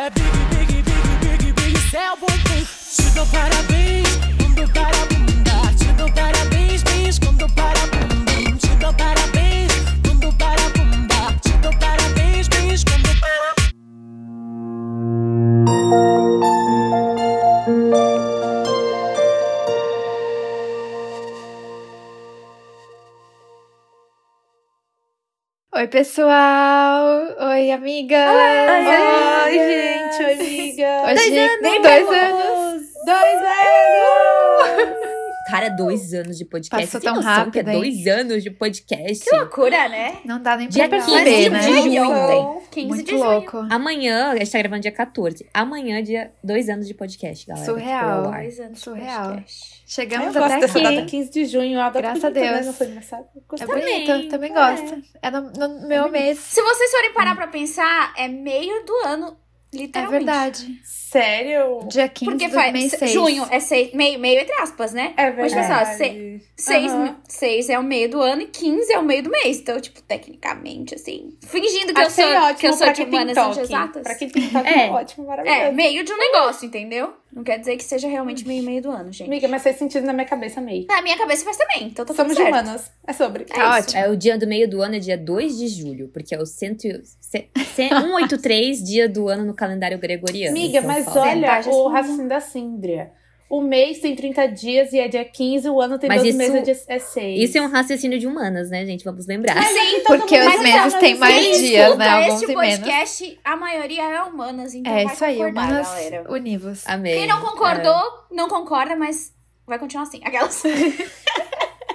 É big, big, big, big, big, céu bumbum. Te dou parabéns, quando para bunda. Te dou parabéns, bis, quando para bunda. Pessoal! Oi, amiga! Oi, gente, oi, amiga. Hoje, dois vamos. anos! Dois anos! Cara, dois anos de podcast. Passou tão noção que é rápido, hein? dois anos de podcast? Que loucura, né? Não dá nem Dia pra 15 perceber, de né? junho. Então, 15 Muito de junho. louco. Amanhã, a gente tá gravando dia 14. Amanhã, dia dois anos de podcast, galera. foi Surreal. ar. Dois anos de Surreal. podcast. Eu Chegamos gosto até dessa aqui. data 15 de junho. Eu Graças a Deus. aniversário. Eu É gosto Também, bonito, também gosto. É no, no meu mês. Se vocês forem parar pra pensar, é meio do ano, É literalmente. verdade. Sério? Dia 15 Porque faz mês se- 6. junho é seis, meio, meio entre aspas, né? É Mas verdade. pensar, se- Seis, Aham. seis é o meio do ano e 15 é o meio do mês. Então, tipo, tecnicamente, assim, fingindo que Achei eu sou, ótimo que eu sou pra de humanas exatas. Pra quem tem toque, É. é ótimo, maravilhoso. É, meio de um negócio, entendeu? Não quer dizer que seja realmente meio meio do ano, gente. Amiga, mas faz sentido na minha cabeça meio. Na minha cabeça faz também, então tá Somos certo. humanas. É sobre. Tá isso. ótimo. É, o dia do meio do ano é dia 2 de julho, porque é o cento, ce- ce- 183 dia do ano no calendário gregoriano. Amiga, Então mas fala. olha Verdade, o assim, raciocínio da Síndria. O mês tem 30 dias e é dia 15, o ano tem Mas 12 isso- meses é, dia, é 6. Isso é um raciocínio de humanas, né, gente? Vamos lembrar. Sim, Porque os meses têm mais dias, escuta né? Alguns este e menos. podcast, a maioria é humanas, então É vai isso aí, humanas galera. univos. Amei. Quem não concordou, É. não concorda, mas vai continuar assim. Aquelas.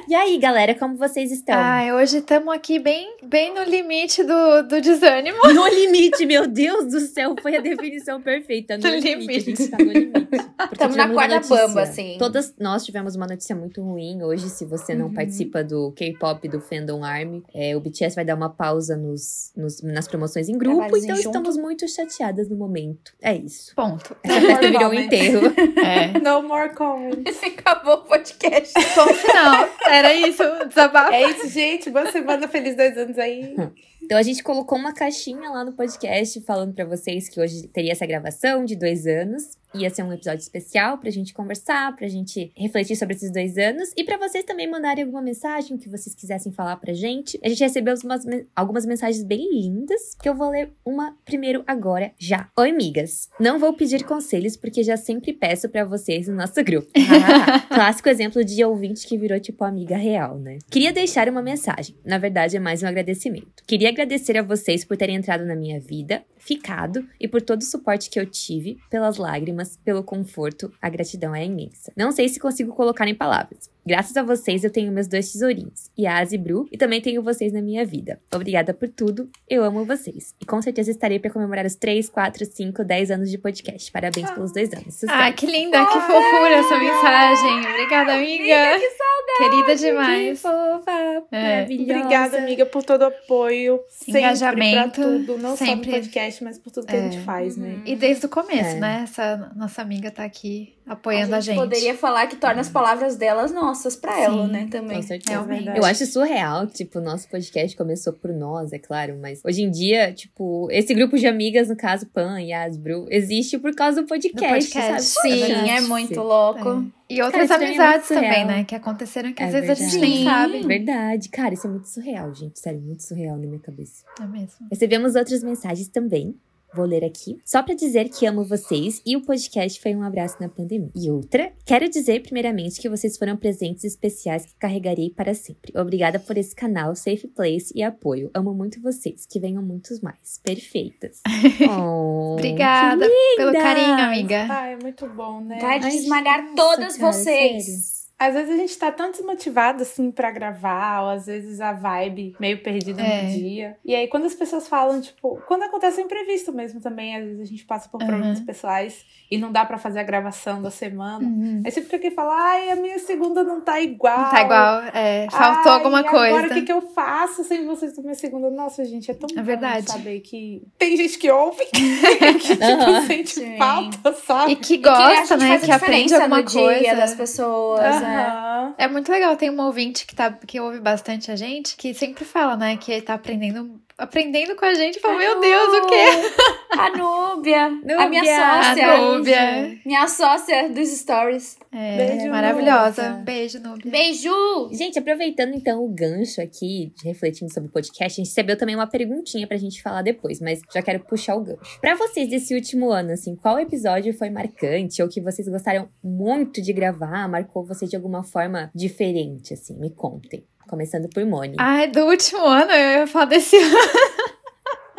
É. E aí, galera, como vocês estão? Ai, hoje estamos aqui bem, bem no limite do, do desânimo. No limite, meu Deus do céu, foi a definição perfeita. No No limite, limite. a gente tá no limite. Tamo na corda notícia. bamba, assim. Todas nós tivemos uma notícia muito ruim hoje. Se você não Uhum. participa do K-pop do Fandom Army, é, o BTS vai dar uma pausa nos, nos- nas promoções em grupo. Trabalhos Então junto. estamos muito chateadas no momento. É isso. Ponto. Essa festa virou um comment. enterro. É. No more comments. Acabou o podcast. Ponto final. Era isso, desabafo. É isso, gente. Boa semana, feliz dois anos aí. Então a gente colocou uma caixinha lá no podcast falando pra vocês que hoje teria essa gravação de dois anos. Ia ser um episódio especial pra gente conversar, pra gente refletir sobre esses dois anos e pra vocês também mandarem alguma mensagem que vocês quisessem falar pra gente. A gente recebeu umas algumas mensagens bem lindas, que eu vou ler uma primeiro agora já. Oi, migas. Não vou pedir conselhos porque já sempre peço pra vocês no nosso grupo. Clássico exemplo de ouvinte que virou tipo amiga real, né? Queria deixar uma mensagem. Na verdade, é mais um agradecimento. Queria agradecer a vocês por terem entrado na minha vida, ficado e por todo o suporte que eu tive, pelas lágrimas, pelo conforto. A gratidão é imensa. Não sei se consigo colocar em palavras. Graças a vocês, eu tenho meus dois tesourinhos, Yas e Bru, e também tenho vocês na minha vida. Obrigada por tudo, eu amo vocês. E com certeza estarei para comemorar os 3, 4, 5, 10 anos de podcast. Parabéns pelos dois anos. Sucesso. Ai, que linda, que fofura essa mensagem. Obrigada, amiga. que Querida demais. fofa, É. maravilhosa. Obrigada, amiga, por todo o apoio. Sempre Engajamento, Pra tudo. Não sempre. só no podcast, mas por tudo que É. a gente faz, né? E desde o começo, É. né? Essa nossa amiga tá aqui A apoiando a gente. poderia falar que torna as palavras delas nossas pra ela, Sim, né? Também. Com certeza. Realmente. verdade. Eu acho surreal, tipo, o nosso podcast começou por nós, é claro, mas hoje em dia, tipo, esse grupo de amigas, no caso, Pan e Asbru, existe por causa do podcast, podcast. sabe? Sim, verdade. é muito louco. E outras Cara, é amizades muito também, né? Que aconteceram que É às vezes a gente verdade. nem Sim. sabe. Verdade, cara, isso é muito surreal, gente. Sério, muito surreal na minha cabeça. É mesmo. Recebemos outras mensagens também. Vou ler aqui. Só pra dizer que amo vocês e o podcast foi um abraço na pandemia. E outra, quero dizer primeiramente que vocês foram presentes especiais que carregarei para sempre. Obrigada por esse canal, Safe Place e apoio. Amo muito vocês. Que venham muitos mais. Perfeitas. Oh, Obrigada pelo carinho, amiga. Ah, é muito bom, né? Vai Ai, esmagar todas cara, vocês. sério. Às vezes a gente tá tão desmotivado, assim, pra gravar, ou às vezes a vibe meio perdida É. no dia. E aí, quando as pessoas falam, tipo, quando acontece um imprevisto mesmo também, às vezes a gente passa por Uhum. problemas pessoais e não dá pra fazer a gravação da semana. Uhum. Aí sempre fica aqui fala, ai, a minha segunda não tá igual. Não tá igual. é, faltou Ai, alguma Agora coisa. o que, que eu faço sem vocês na minha segunda? Nossa, gente, é tão É bom verdade. saber que tem gente que ouve, que tipo, Aham. sente Sim. falta, sabe? E que E que gosta, né? Que aprende diferença alguma no dia coisa. das pessoas. Né? Aham. É muito legal. Tem um ouvinte que, tá, que ouve bastante a gente que sempre fala, né? Que tá aprendendo aprendendo com a gente. Falou, meu Deus, o quê? A Núbia. A minha Núbia, sócia. a Núbia. Minha sócia dos stories. É, Beijo, maravilhosa. Núbia. Beijo, Núbia. Beijo! Gente, aproveitando então o gancho aqui, de refletindo sobre o podcast, a gente recebeu também uma perguntinha pra gente falar depois, mas já quero puxar o gancho. Pra vocês desse último ano, assim, qual episódio foi marcante ou que vocês gostaram muito de gravar, marcou você de alguma forma diferente, assim? Me contem. Começando por Moni. Ai, do último ano, eu ia falar desse ano.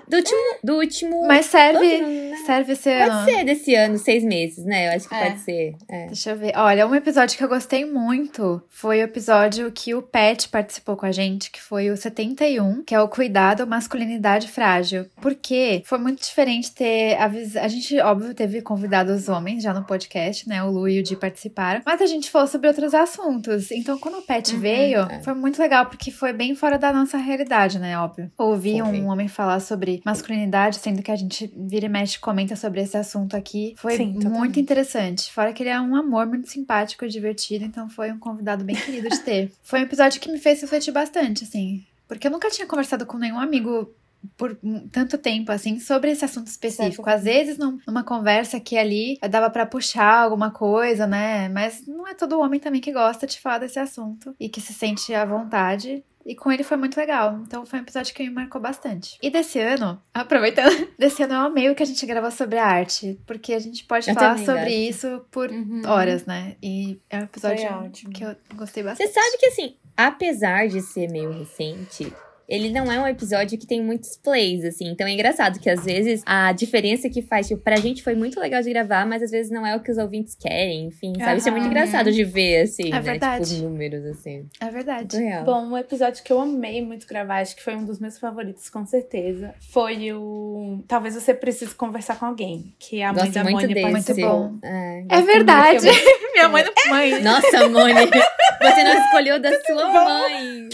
Do último. Do último. Mas serve, outro, né? serve esse Pode ano. ser desse ano, seis meses, né? Eu acho que É. pode ser. É. Deixa eu ver. Olha, um episódio que eu gostei muito foi o episódio que o Pet participou com a gente, que foi o 71, que é o Cuidado Masculinidade Frágil. Porque foi muito diferente ter a. A gente, óbvio, teve convidados homens já no podcast, né? O Lu e o Di participaram. Mas a gente falou sobre outros assuntos. Então, quando o Pet Uhum, veio, é. foi muito legal, porque foi bem fora da nossa realidade, né? Óbvio. Ouvir Foi. um homem falar sobre masculinidade, sendo que a gente vira e mexe comenta sobre esse assunto aqui, foi Sim, muito interessante. Fora que ele é um amor muito simpático e divertido, então foi um convidado bem querido de ter. Foi um episódio que me fez refletir bastante, assim. Porque eu nunca tinha conversado com nenhum amigo por tanto tempo, assim, sobre esse assunto específico. Às vezes, num- numa conversa aqui e ali, dava pra puxar alguma coisa, né? Mas não é todo homem também que gosta de falar desse assunto e que se sente à vontade. E com ele foi muito legal. Então foi um episódio que me marcou bastante. E desse ano, aproveitando, desse ano amei o que a gente gravou sobre a arte. Porque a gente pode Eu falar sobre gosto. isso por Uhum. horas, né? E é um episódio que eu gostei Você bastante. sabe que, assim, apesar de ser meio recente, ele não é um episódio que tem muitos plays, assim. Então é engraçado que às vezes a diferença que faz, tipo, pra gente foi muito legal de gravar, mas às vezes não é o que os ouvintes querem, enfim, sabe? Isso é muito Aham. engraçado de ver, assim, É né? verdade. Tipo, os números, assim. É verdade. Real. Bom, um episódio que eu amei muito gravar, acho que foi um dos meus favoritos, com certeza. Foi o. Talvez você precise conversar com alguém. Que a mãe Gosto da muito Mônica desse. Muito bom. É, É verdade. Minha mãe não mãe. Nossa, Moni, você não escolheu da sua mãe.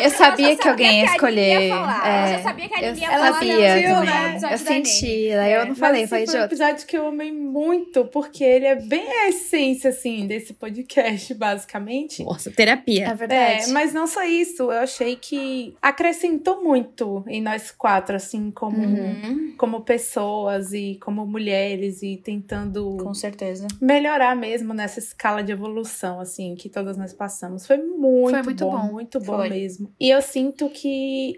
É Eu sabia que alguém ia sabia escolher. falar. É, Eu já sabia que a Aline ia ela falar. sabia não, também. no né? Eu senti, daí eu não Mas falei, falei de foi um outro. episódio que eu amei muito, porque ele é bem a essência, assim, desse podcast, basicamente. Nossa, terapia. É verdade. É, mas não só isso, eu achei que acrescentou muito em nós quatro, assim, como, Uhum. como pessoas e como mulheres e tentando Com certeza. melhorar mesmo nessa escala de evolução, assim, que todas nós passamos. Foi muito, Foi muito bom, bom. muito bom Foi. mesmo. E eu sinto que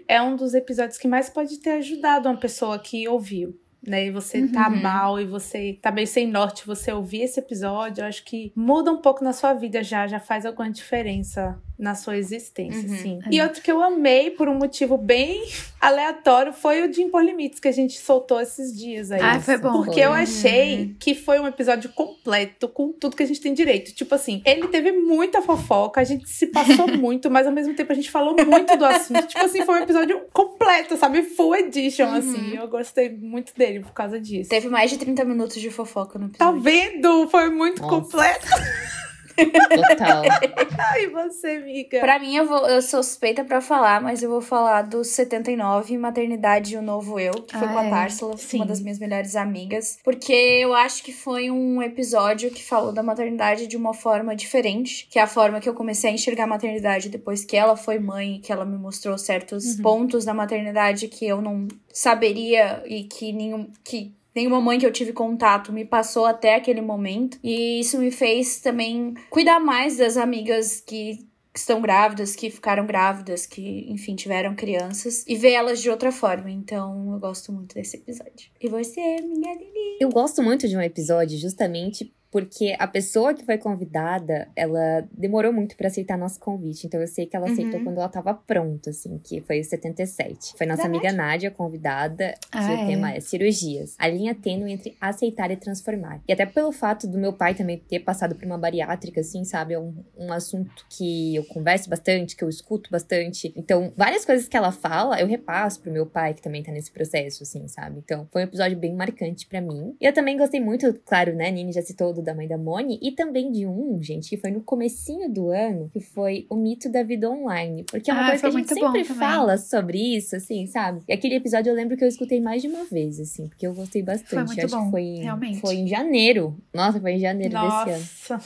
é um dos episódios que mais pode ter ajudado uma pessoa que ouviu. Né, e você tá Uhum. mal e você tá meio sem norte, você ouvir esse episódio, eu acho que muda um pouco na sua vida já, já faz alguma diferença na sua existência, Uhum. sim. É. E outro que eu amei por um motivo bem aleatório foi o de Impor Limites que a gente soltou esses dias aí. Ah, foi bom. Porque eu achei que foi um episódio completo com tudo que a gente tem direito. Tipo assim, ele teve muita fofoca, a gente se passou muito, mas ao mesmo tempo a gente falou muito do assunto. tipo assim, foi um episódio completo, sabe? Full edition, Uhum. assim. Eu gostei muito dele por causa disso. Teve mais de 30 minutos de fofoca no Tá episódio. vendo? Foi muito Nossa. completo. Total. Ai, você, amiga. Pra mim, eu, vou, eu sou suspeita pra falar, mas eu vou falar do 79, Maternidade e o Novo Eu, que foi Ah, com a é. Társila, Sim. uma das minhas melhores amigas. Porque eu acho que foi um episódio que falou da maternidade de uma forma diferente, que é a forma que eu comecei a enxergar a maternidade depois que ela foi mãe, que ela me mostrou certos Uhum. pontos da maternidade que eu não saberia e que nenhum. Que Nenhuma mãe que eu tive contato me passou até aquele momento. E isso me fez também cuidar mais das amigas que estão grávidas, que ficaram grávidas, que, enfim, tiveram crianças. E ver elas de outra forma. Então, eu gosto muito desse episódio. E você, minha Lili? Eu gosto muito de um episódio justamente porque a pessoa que foi convidada, ela demorou muito pra aceitar nosso convite. Então eu sei que ela aceitou Uhum. quando ela tava pronta, assim, que foi o 77. Foi nossa amiga Nádia, convidada, que Ah, o é? tema é cirurgias. A linha tênue entre aceitar e transformar. E até pelo fato do meu pai também ter passado por uma bariátrica, assim, sabe? É um, um assunto que eu converso bastante, que eu escuto bastante. Então, várias coisas que ela fala, eu repasso pro meu pai, que também tá nesse processo, assim, sabe? Então, foi um episódio bem marcante pra mim. E eu também gostei muito, claro, né? Nini já citou do da mãe da Moni. E também de um, gente, que foi no comecinho do ano, que foi o mito da vida online. Porque é uma Ah, coisa que foi a gente muito sempre fala sobre isso, assim, sabe? E aquele episódio eu lembro que eu escutei mais de uma vez, assim, porque eu gostei bastante. muito Eu acho bom, que foi, realmente. foi em janeiro. Nossa, foi em janeiro desse ano.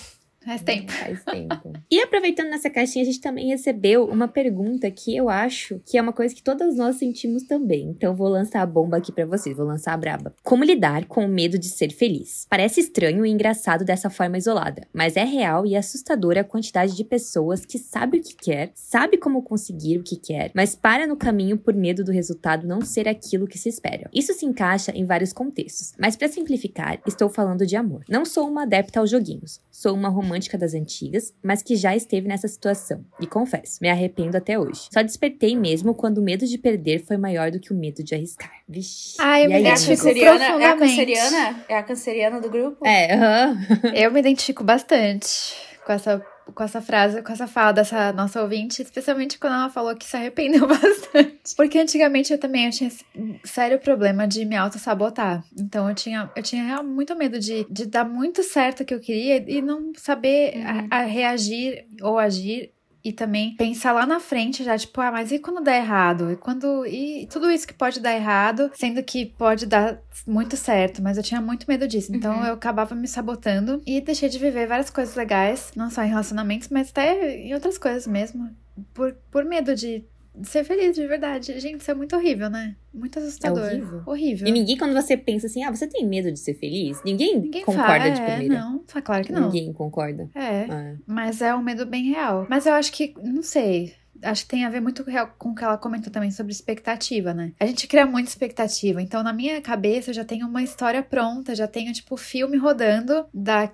Faz tempo. Faz tempo. e aproveitando nessa caixinha, a gente também recebeu uma pergunta que eu acho que é uma coisa que todas nós sentimos também. Então vou lançar a bomba aqui para vocês, vou lançar a braba. Como lidar com o medo de ser feliz? Parece estranho e engraçado dessa forma isolada, mas é real e assustadora a quantidade de pessoas que sabe o que quer, sabe como conseguir o que quer, mas para no caminho por medo do resultado não ser aquilo que se espera. Isso se encaixa em vários contextos, mas para simplificar, estou falando de amor. Não sou uma adepta aos joguinhos, sou uma romântica das antigas, mas que já esteve nessa situação. E confesso, me arrependo até hoje. Só despertei mesmo quando o medo de perder foi maior do que o medo de arriscar. Vixe. Ai, eu me aí, É a identifico canceriana? É a profundamente. canceriana? É a canceriana do grupo? É, aham. Eu me identifico bastante com essa, com essa frase, com essa fala dessa nossa ouvinte, especialmente quando ela falou que se arrependeu bastante. Porque antigamente eu também eu tinha esse sério problema de me auto-sabotar. Então eu tinha, eu tinha muito medo de, de dar muito certo o que eu queria e não saber a- a reagir ou agir. E também pensar lá na frente já, tipo, ah, mas e quando der errado? E quando. E tudo isso que pode dar errado, sendo que pode dar muito certo, mas eu tinha muito medo disso. Então Uhum. eu acabava me sabotando e deixei de viver várias coisas legais, não só em relacionamentos, mas até em outras coisas mesmo. Por, por medo de ser feliz de verdade. Gente, isso é muito horrível, né? Muito assustador. horrível. Horrível. E ninguém, quando você pensa assim, ah, você tem medo de ser feliz? Ninguém, Ninguém concorda fala, de é, primeira. Não, é claro que não. Ninguém concorda. É. É. Mas é um medo bem real. Mas eu acho que, não sei. Acho que tem a ver muito com o que ela comentou também sobre expectativa, né? A gente cria muita expectativa. Então, na minha cabeça, eu já tenho uma história pronta, já tenho, tipo, filme rodando da.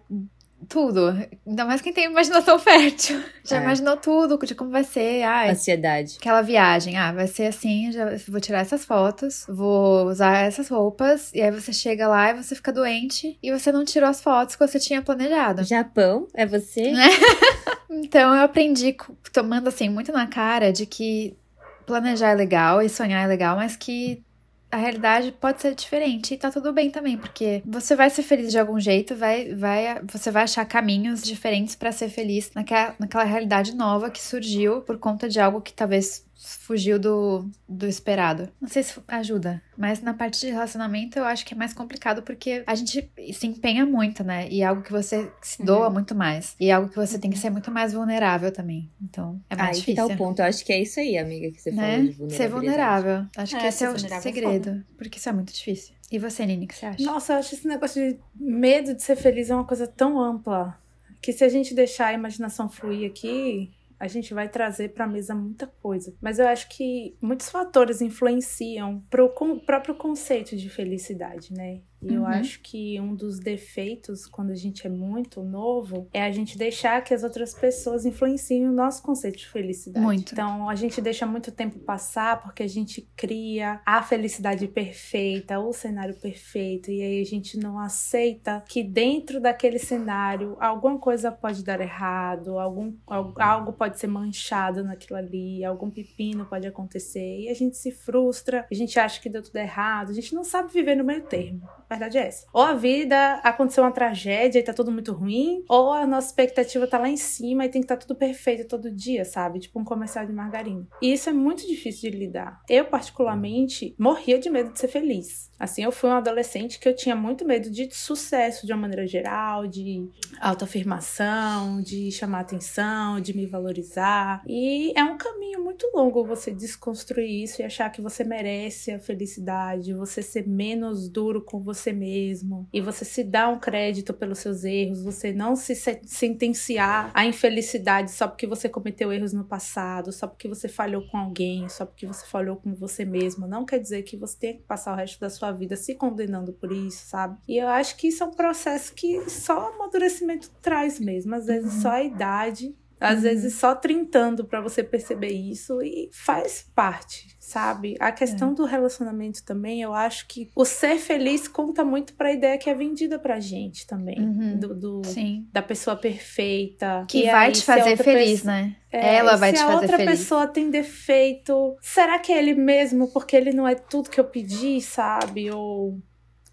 Tudo. Ainda mais quem tem imaginação fértil. Já É. imaginou tudo de como vai ser. Ai, Ansiedade. aquela viagem. Ah, vai ser assim, já vou tirar essas fotos, vou usar essas roupas, e aí você chega lá e você fica doente e você não tirou as fotos que você tinha planejado. Japão, é você? Né? Então eu aprendi tomando assim muito na cara de que planejar é legal e sonhar é legal, mas que a realidade pode ser diferente. E tá tudo bem também, porque você vai ser feliz de algum jeito, vai, vai, você vai achar caminhos diferentes pra ser feliz naquela, naquela realidade nova que surgiu por conta de algo que talvez fugiu do, do esperado. Não sei se ajuda, mas na parte de relacionamento eu acho que é mais complicado porque a gente se empenha muito, né? E é algo que você se doa muito mais. E é algo que você tem que ser muito mais vulnerável também. Então, é mais Aí que tá difícil. o ponto. Eu acho que é isso aí, amiga, que você falou né? de vulnerabilidade. Ser vulnerável. Acho que É, esse é o é segredo. Porque isso é muito difícil. E você, Nini, o que você acha? Nossa, eu acho esse negócio de medo de ser feliz é uma coisa tão ampla que se a gente deixar a imaginação fluir aqui, a gente vai trazer para a mesa muita coisa. Mas eu acho que muitos fatores influenciam pro con- próprio conceito de felicidade, né? E eu Uhum. acho que um dos defeitos quando a gente é muito novo é a gente deixar que as outras pessoas influenciem o nosso conceito de felicidade. Muito. Então a gente deixa muito tempo passar porque a gente cria a felicidade perfeita, o cenário perfeito, e aí a gente não aceita que dentro daquele cenário alguma coisa pode dar errado, algum, al- algo pode ser manchado naquilo ali, algum pepino pode acontecer, e a gente se frustra, a gente acha que deu tudo errado, a gente não sabe viver no meio termo. Verdade é essa. Ou a vida aconteceu uma tragédia e tá tudo muito ruim, ou a nossa expectativa tá lá em cima e tem que estar tudo perfeito todo dia, sabe? Tipo um comercial de margarina. E isso é muito difícil de lidar. Eu, particularmente, morria de medo de ser feliz. Assim, eu fui uma adolescente que eu tinha muito medo de sucesso de uma maneira geral, de autoafirmação, de chamar atenção, de me valorizar. E é um caminho muito longo você desconstruir isso e achar que você merece a felicidade, você ser menos duro com você mesmo e você se dar um crédito pelos seus erros, você não se se- sentenciar à infelicidade só porque você cometeu erros no passado, só porque você falhou com alguém, só porque você falhou com você mesmo. Não quer dizer que você tenha que passar o resto da sua vida se condenando por isso, sabe? E eu acho que isso é um processo que só o amadurecimento traz mesmo. Às vezes só a idade às vezes só trintando pra você perceber isso e faz parte, sabe? A questão do relacionamento também, eu acho que o ser feliz conta muito pra ideia que é vendida pra gente também. Uhum. Do, do- Sim. da pessoa perfeita. Que vai aí, te a fazer feliz, pessoa- né? é, Ela vai te se a fazer outra feliz. pessoa tem defeito, será que é ele mesmo porque ele não é tudo que eu pedi, sabe? Ou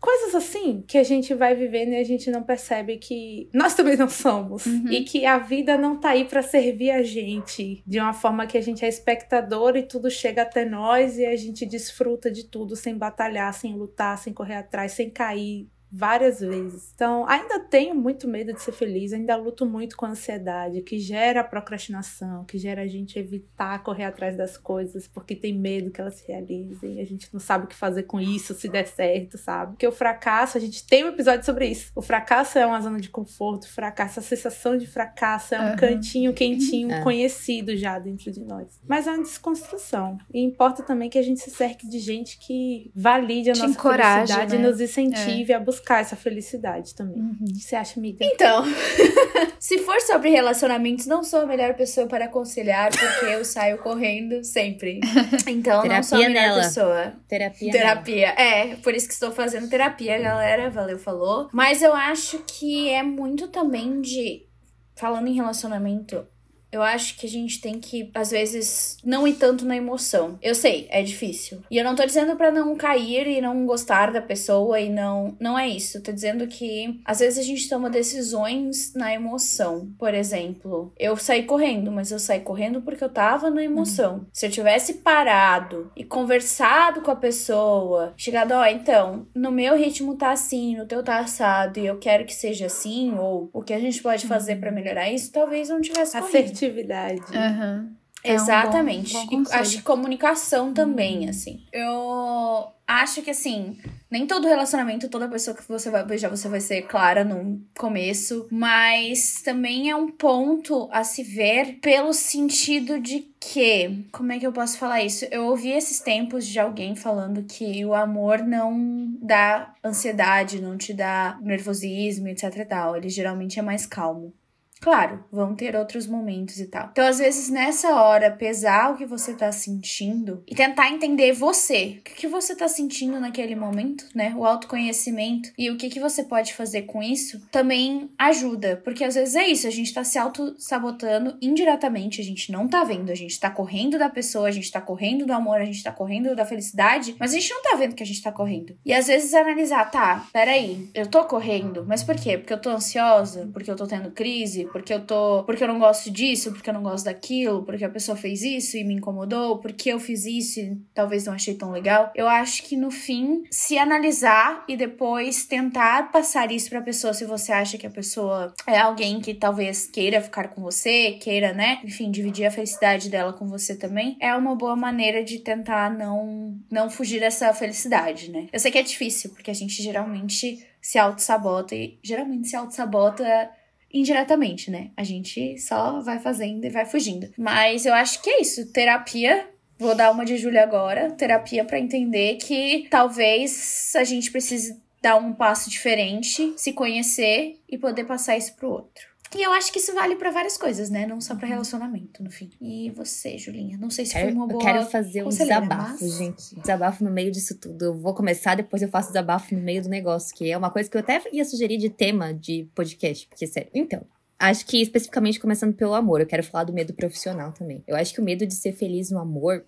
coisas assim que a gente vai vivendo e a gente não percebe que nós também não somos Uhum. e que a vida não tá aí pra servir a gente de uma forma que a gente é espectador e tudo chega até nós e a gente desfruta de tudo sem batalhar, sem lutar, sem correr atrás, sem cair várias vezes. Então, ainda tenho muito medo de ser feliz, ainda luto muito com a ansiedade, que gera procrastinação, que gera a gente evitar correr atrás das coisas, porque tem medo que elas se realizem, a gente não sabe o que fazer com isso, se der certo, sabe? Porque o fracasso, a gente tem um episódio sobre isso. O fracasso é uma zona de conforto, o fracasso, a sensação de fracasso é um Uhum. cantinho quentinho, É. conhecido já dentro de nós. Mas é uma desconstrução. E importa também que a gente se cerque de gente que valide a Te nossa felicidade né? e nos incentive a buscar essa felicidade também. Uhum. Você acha, amiga? Então, se for sobre relacionamentos, não sou a melhor pessoa para aconselhar, porque eu saio correndo sempre. Então, não sou a Terapia melhor nela. pessoa. Terapia. Terapia. É, por isso que estou fazendo terapia, galera. Valeu, falou. Mas eu acho que é muito também de. Falando em relacionamento, eu acho que a gente tem que, às vezes, não ir tanto na emoção. Eu sei, é difícil. E eu não tô dizendo pra não cair e não gostar da pessoa e não. Não é isso. Eu tô dizendo que, às vezes, a gente toma decisões na emoção. Por exemplo, eu saí correndo, mas eu saí correndo porque eu tava na emoção. Se eu tivesse parado e conversado com a pessoa, chegado, ó, então, no meu ritmo tá assim, no teu tá assado, e eu quero que seja assim, ou o que a gente pode fazer pra melhorar isso, talvez eu não tivesse corrido. Assertividade. Aham. É um Exatamente. bom- bom conselho. acho que comunicação também, assim. Eu acho que, assim, nem todo relacionamento, toda pessoa que você vai beijar, você vai ser clara no começo. Mas também é um ponto a se ver pelo sentido de que. Como é que eu posso falar isso? Eu ouvi esses tempos de alguém falando que o amor não dá ansiedade, não te dá nervosismo, etc e tal. Ele geralmente é mais calmo. Claro, vão ter outros momentos e tal. Então, às vezes, nessa hora, pesar o que você tá sentindo e tentar entender você. O que, que você tá sentindo naquele momento, né? O autoconhecimento e o que, que você pode fazer com isso também ajuda. Porque às vezes é isso, a gente tá se auto-sabotando indiretamente, a gente não tá vendo, a gente tá correndo da pessoa, a gente tá correndo do amor, a gente tá correndo da felicidade, mas a gente não tá vendo que a gente tá correndo. E às vezes analisar, tá, peraí, eu tô correndo, mas por quê? Porque eu tô ansiosa? Porque eu tô tendo crise? Porque eu tô. Porque eu não gosto disso? Porque eu não gosto daquilo? Porque a pessoa fez isso e me incomodou? Porque eu fiz isso e talvez não achei tão legal? Eu acho que no fim, se analisar e depois tentar passar isso pra pessoa se você acha que a pessoa é alguém que talvez queira ficar com você, queira, né? Enfim, dividir a felicidade dela com você também, é uma boa maneira de tentar não, não fugir dessa felicidade, né? Eu sei que é difícil, porque a gente geralmente se auto-sabota e geralmente se auto-sabota indiretamente, né? A gente só vai fazendo e vai fugindo. Mas eu acho que é isso. Terapia. Vou dar uma de Júlia agora. Terapia pra entender que talvez a gente precise dar um passo diferente, se conhecer e poder passar isso pro outro. E eu acho que isso vale pra várias coisas, né? Não só pra relacionamento, no fim. E você, Julinha? Não sei se foi Quero- uma eu boa. quero fazer um desabafo, mas- gente. Desabafo no meio disso tudo. Eu vou começar, depois eu faço desabafo no meio do negócio, que é uma coisa que eu até ia sugerir de tema de podcast, porque sério. Então, acho que especificamente começando pelo amor, eu quero falar do medo profissional também. Eu acho que o medo de ser feliz no amor,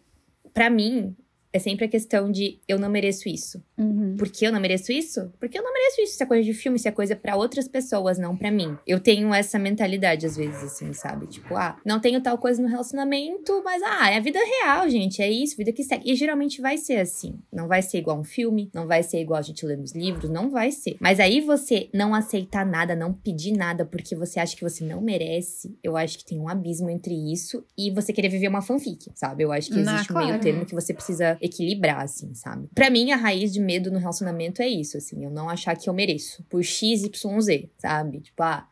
pra mim, é sempre a questão de eu não mereço isso. Uhum. Por que eu não mereço isso? Porque eu não mereço isso. Isso é coisa de filme, isso é coisa pra outras pessoas, não pra mim. Eu tenho essa mentalidade às vezes, assim, sabe? Tipo, ah, não tenho tal coisa no relacionamento, mas ah, é a vida real, gente. É isso, vida que segue. E geralmente vai ser assim. Não vai ser igual um filme, não vai ser igual a gente lê nos livros, não vai ser. Mas aí você não aceitar nada, não pedir nada porque você acha que você não merece, eu acho que tem um abismo entre isso e você querer viver uma fanfic, sabe? Eu acho que existe um meio claro. termo que você precisa equilibrar, assim, sabe? Pra mim, a raiz de medo no relacionamento é isso, assim, eu não achar que eu mereço por X, Y, Z, sabe? Tipo, ah,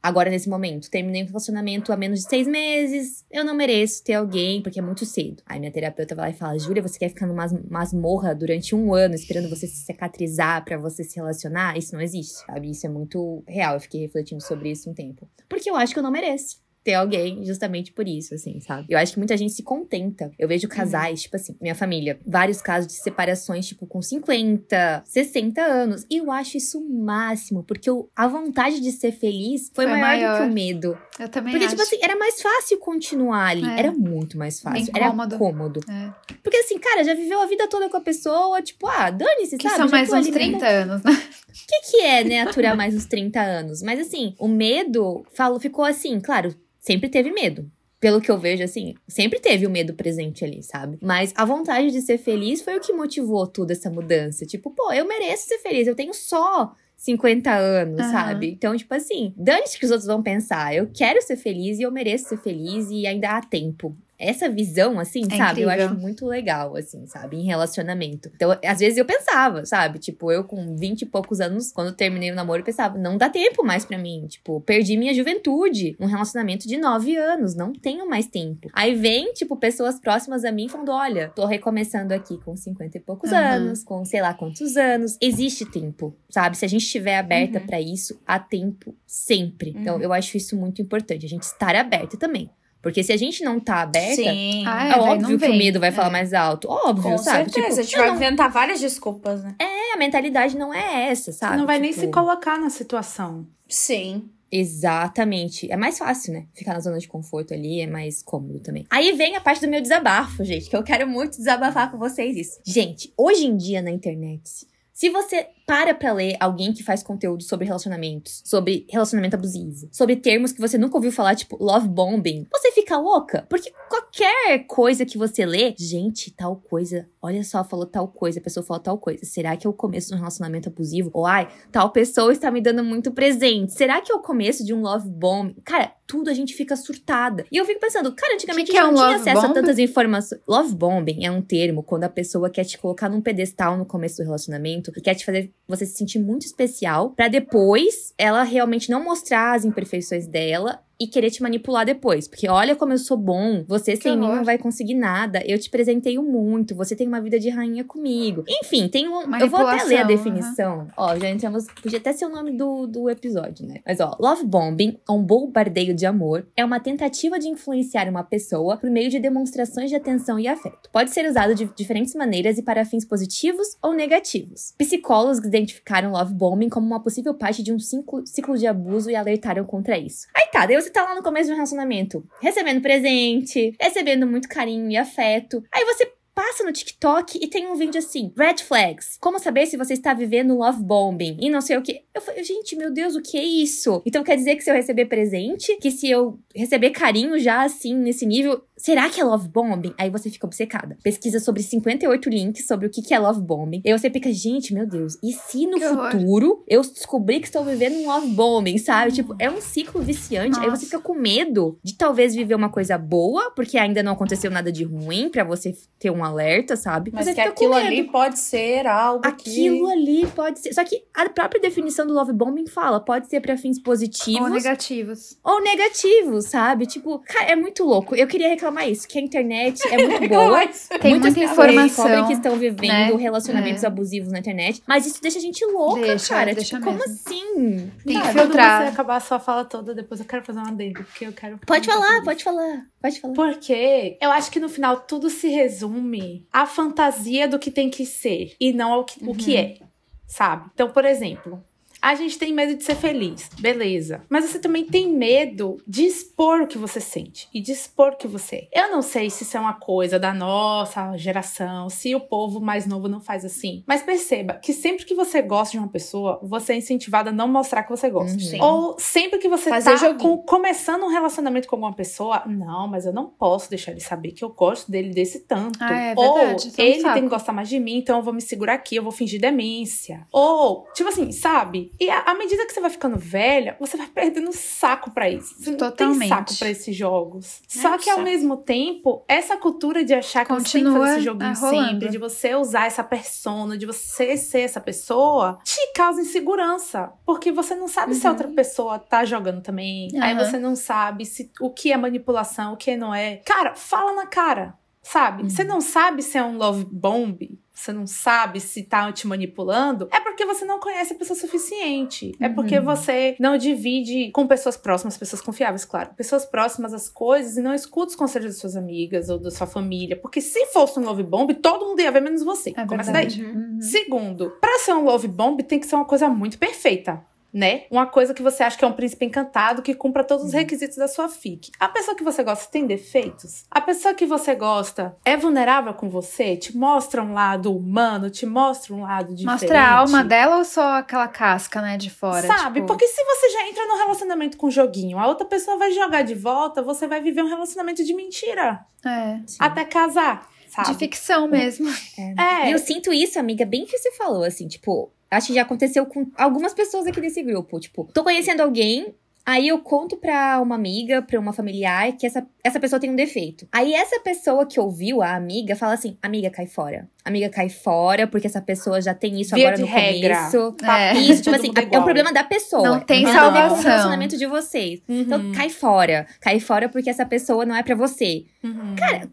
agora nesse momento, terminei um relacionamento há menos de seis meses, eu não mereço ter alguém porque é muito cedo. Aí minha terapeuta vai lá e fala: Júlia, você quer ficar numa masmorra durante um ano esperando você se cicatrizar pra você se relacionar? Isso não existe, sabe? Isso é muito real. Eu fiquei refletindo sobre isso um tempo. Porque eu acho que eu não mereço ter alguém justamente por isso, assim, sabe? Eu acho que muita gente se contenta. Eu vejo casais, tipo assim, minha família, vários casos de separações, tipo, com 50, 60 anos. E eu acho isso o máximo, porque eu- a vontade de ser feliz foi, Foi maior, do maior. que o medo. Eu também Porque, acho. tipo assim, era mais fácil continuar ali. É. Era muito mais fácil. Incômodo. Era cômodo. É. Porque, assim, cara, já viveu a vida toda com a pessoa, tipo, ah, dane-se, sabe? são Já mais uns ali 30 mesmo. anos, né? O que, que é, né, aturar mais uns 30 anos? Mas assim, o medo falo, ficou assim, claro, sempre teve medo. Pelo que eu vejo, assim, sempre teve o medo presente ali, sabe? Mas a vontade de ser feliz foi o que motivou toda essa mudança. Tipo, pô, eu mereço ser feliz, eu tenho só 50 anos, Aham. sabe? Então, tipo assim, dane-se que os outros vão pensar. Eu quero ser feliz e eu mereço ser feliz e ainda há tempo. Essa visão, assim, É sabe? Eu incrível. acho muito legal, assim, sabe? Em relacionamento. Então, às vezes eu pensava, sabe? Tipo, eu com 20 e poucos anos, quando eu terminei o namoro, eu pensava, não dá tempo mais pra mim. Tipo, perdi minha juventude. Um relacionamento de 9 anos, não tenho mais tempo. Aí vem, tipo, pessoas próximas a mim falando: olha, tô recomeçando aqui com 50 e poucos Aham. anos, com sei lá quantos anos. Existe tempo, sabe? Se a gente estiver aberta Uhum. pra isso, há tempo sempre. Então, Uhum. eu acho isso muito importante, a gente estar aberta também. Porque se a gente não tá aberta, Sim. Ah, é, É, óbvio que o vem. medo vai falar É. mais alto. Óbvio, Com sabe? certeza. Tipo, a gente vai não- inventar várias desculpas, né? é, a mentalidade não é essa, sabe? Você não vai nem Tipo, se colocar na situação. Sim. Exatamente. É mais fácil, né? Ficar na zona de conforto ali é mais cômodo também. Aí vem a parte do meu desabafo, gente, que eu quero muito desabafar com vocês isso. Gente, hoje em dia na internet, se você para pra ler alguém que faz conteúdo sobre relacionamentos, sobre relacionamento abusivo, sobre termos que você nunca ouviu falar, tipo love bombing, você fica louca. Porque qualquer coisa que você lê, gente, tal coisa, olha só, falou tal coisa, a pessoa falou tal coisa. Será que é o começo de um relacionamento abusivo? Ou ai, tal pessoa está me dando muito presente. Será que é o começo de um love bomb? Cara, tudo a gente fica surtada. E eu fico pensando, cara, antigamente Que que a gente é não um tinha acesso a bomb? tantas informações. Love bombing é um termo quando a pessoa quer te colocar num pedestal no começo do relacionamento e quer te fazer você se sentir muito especial pra depois ela realmente não mostrar as imperfeições dela e querer te manipular depois. Porque olha como eu sou bom, você sem mim horror. não vai conseguir nada. Eu te presenteio muito, você tem uma vida de rainha comigo. Enfim, tem um. Eu vou até ler a definição. Ó, já entramos. Podia até ser o nome do, do episódio, né? Mas ó, love bombing, um bombardeio de amor, é uma tentativa de influenciar uma pessoa por meio de demonstrações de atenção e afeto. Pode ser usado de diferentes maneiras e para fins positivos ou negativos. Psicólogos identificaram love bombing como uma possível parte de um ciclo, ciclo de abuso e alertaram contra isso. Aí tá, daí você tá lá no começo um relacionamento, recebendo presente, recebendo muito carinho e afeto. Aí você passa no TikTok e tem um vídeo assim, red flags. Como saber se você está vivendo love bombing e não sei o que. Eu falei, gente, meu Deus, o que é isso? Então quer dizer que se eu receber presente, que se eu receber carinho já assim nesse nível, será que é love bombing? Aí você fica obcecada. Pesquisa sobre 58 links sobre o que é love bombing. E você fica, gente, meu Deus, e se no Que horror. futuro eu descobrir que estou vivendo um love bombing, sabe? Tipo, é um ciclo viciante. Aí você Nossa. fica com medo de talvez viver uma coisa boa, porque ainda não aconteceu nada de ruim pra você ter um alerta, sabe? Mas você que aquilo ali pode ser algo Aquilo que... ali pode ser. Só que a própria definição do love bombing fala, pode ser pra fins positivos Ou negativos. ou negativos, sabe? Tipo, cara, é muito louco. Eu queria reclamar isso, que a internet é muito boa. Tem Muitas muita informação. que estão vivendo né? relacionamentos É. abusivos na internet, mas isso deixa a gente louca, Deixa, cara. deixa tipo, como assim? Tem que Tá, filtrar. Quando você acabar a sua fala toda, depois eu quero fazer uma adendo, porque eu quero... Pode falar, pode falar, pode falar. Porque eu acho que no final tudo se resume à fantasia do que tem que ser e não ao que, o que é, sabe? Então, por exemplo, a gente tem medo de ser feliz, beleza. Mas você também tem medo de expor o que você sente e de expor o que você é. Eu não sei se isso é uma coisa da nossa geração, se o povo mais novo não faz assim. Mas perceba que sempre que você gosta de uma pessoa, você é incentivado a não mostrar que você gosta. Uhum. Sim. Ou sempre que você Fazer tá com- começando um relacionamento com alguma pessoa, não, mas eu não posso deixar ele saber que eu gosto dele desse tanto. Ah, é Ou verdade, isso é ele saco. tem que gostar mais de mim, então eu vou me segurar aqui, eu vou fingir demência. Ou, tipo assim, sabe? E à medida que você vai ficando velha, você vai perdendo saco pra isso. Você não tem Totalmente. saco pra esses jogos. É Só que ao mesmo tempo, essa cultura de achar que você tem que Continua, fazer esse joguinho ah, rolando. sempre, de você usar essa persona, de você ser essa pessoa, te causa insegurança. Porque você não sabe se a Uhum. outra pessoa tá jogando também. Aí Aham. você não sabe se o que é manipulação, o que não é. Cara, fala na cara. Sabe? Uhum. Você não sabe se é um love bomb, você não sabe se tá te manipulando, é porque você não conhece a pessoa suficiente. É porque Uhum. você não divide com pessoas próximas, pessoas confiáveis, claro. Pessoas próximas as coisas e não escuta os conselhos das suas amigas ou da sua família. Porque se fosse um love bomb, todo mundo ia ver menos você. É Começa daí. verdade. Uhum. Segundo, pra ser um love bomb tem que ser uma coisa muito perfeita. Né? Uma coisa que você acha que é um príncipe encantado que cumpra todos os requisitos da sua fic. A pessoa que você gosta tem defeitos? A pessoa que você gosta é vulnerável com você? Te mostra um lado humano? Te mostra um lado diferente? Mostra a alma dela ou só aquela casca, né, de fora? Sabe? tipo- Porque se você já entra num relacionamento com um joguinho, a outra pessoa vai jogar de volta, você vai viver um relacionamento de mentira. É. Até casar, sabe? De ficção mesmo. É. E eu sinto isso, amiga, bem que você falou, assim, tipo, Acho que já aconteceu com algumas pessoas aqui desse grupo. Tipo, tô conhecendo alguém, Aí eu conto pra uma amiga, pra uma familiar, que essa, essa pessoa tem um defeito. Aí essa pessoa que ouviu, a amiga, fala assim: amiga, cai fora. Amiga, cai fora, porque essa pessoa já tem isso Via agora no regra. começo. É. Isso, tipo assim, é é um problema da pessoa. Não tem nada a ver com o salvação. relacionamento de vocês. Então, Uhum. cai fora. Cai fora porque essa pessoa não é pra você. Uhum. Cara,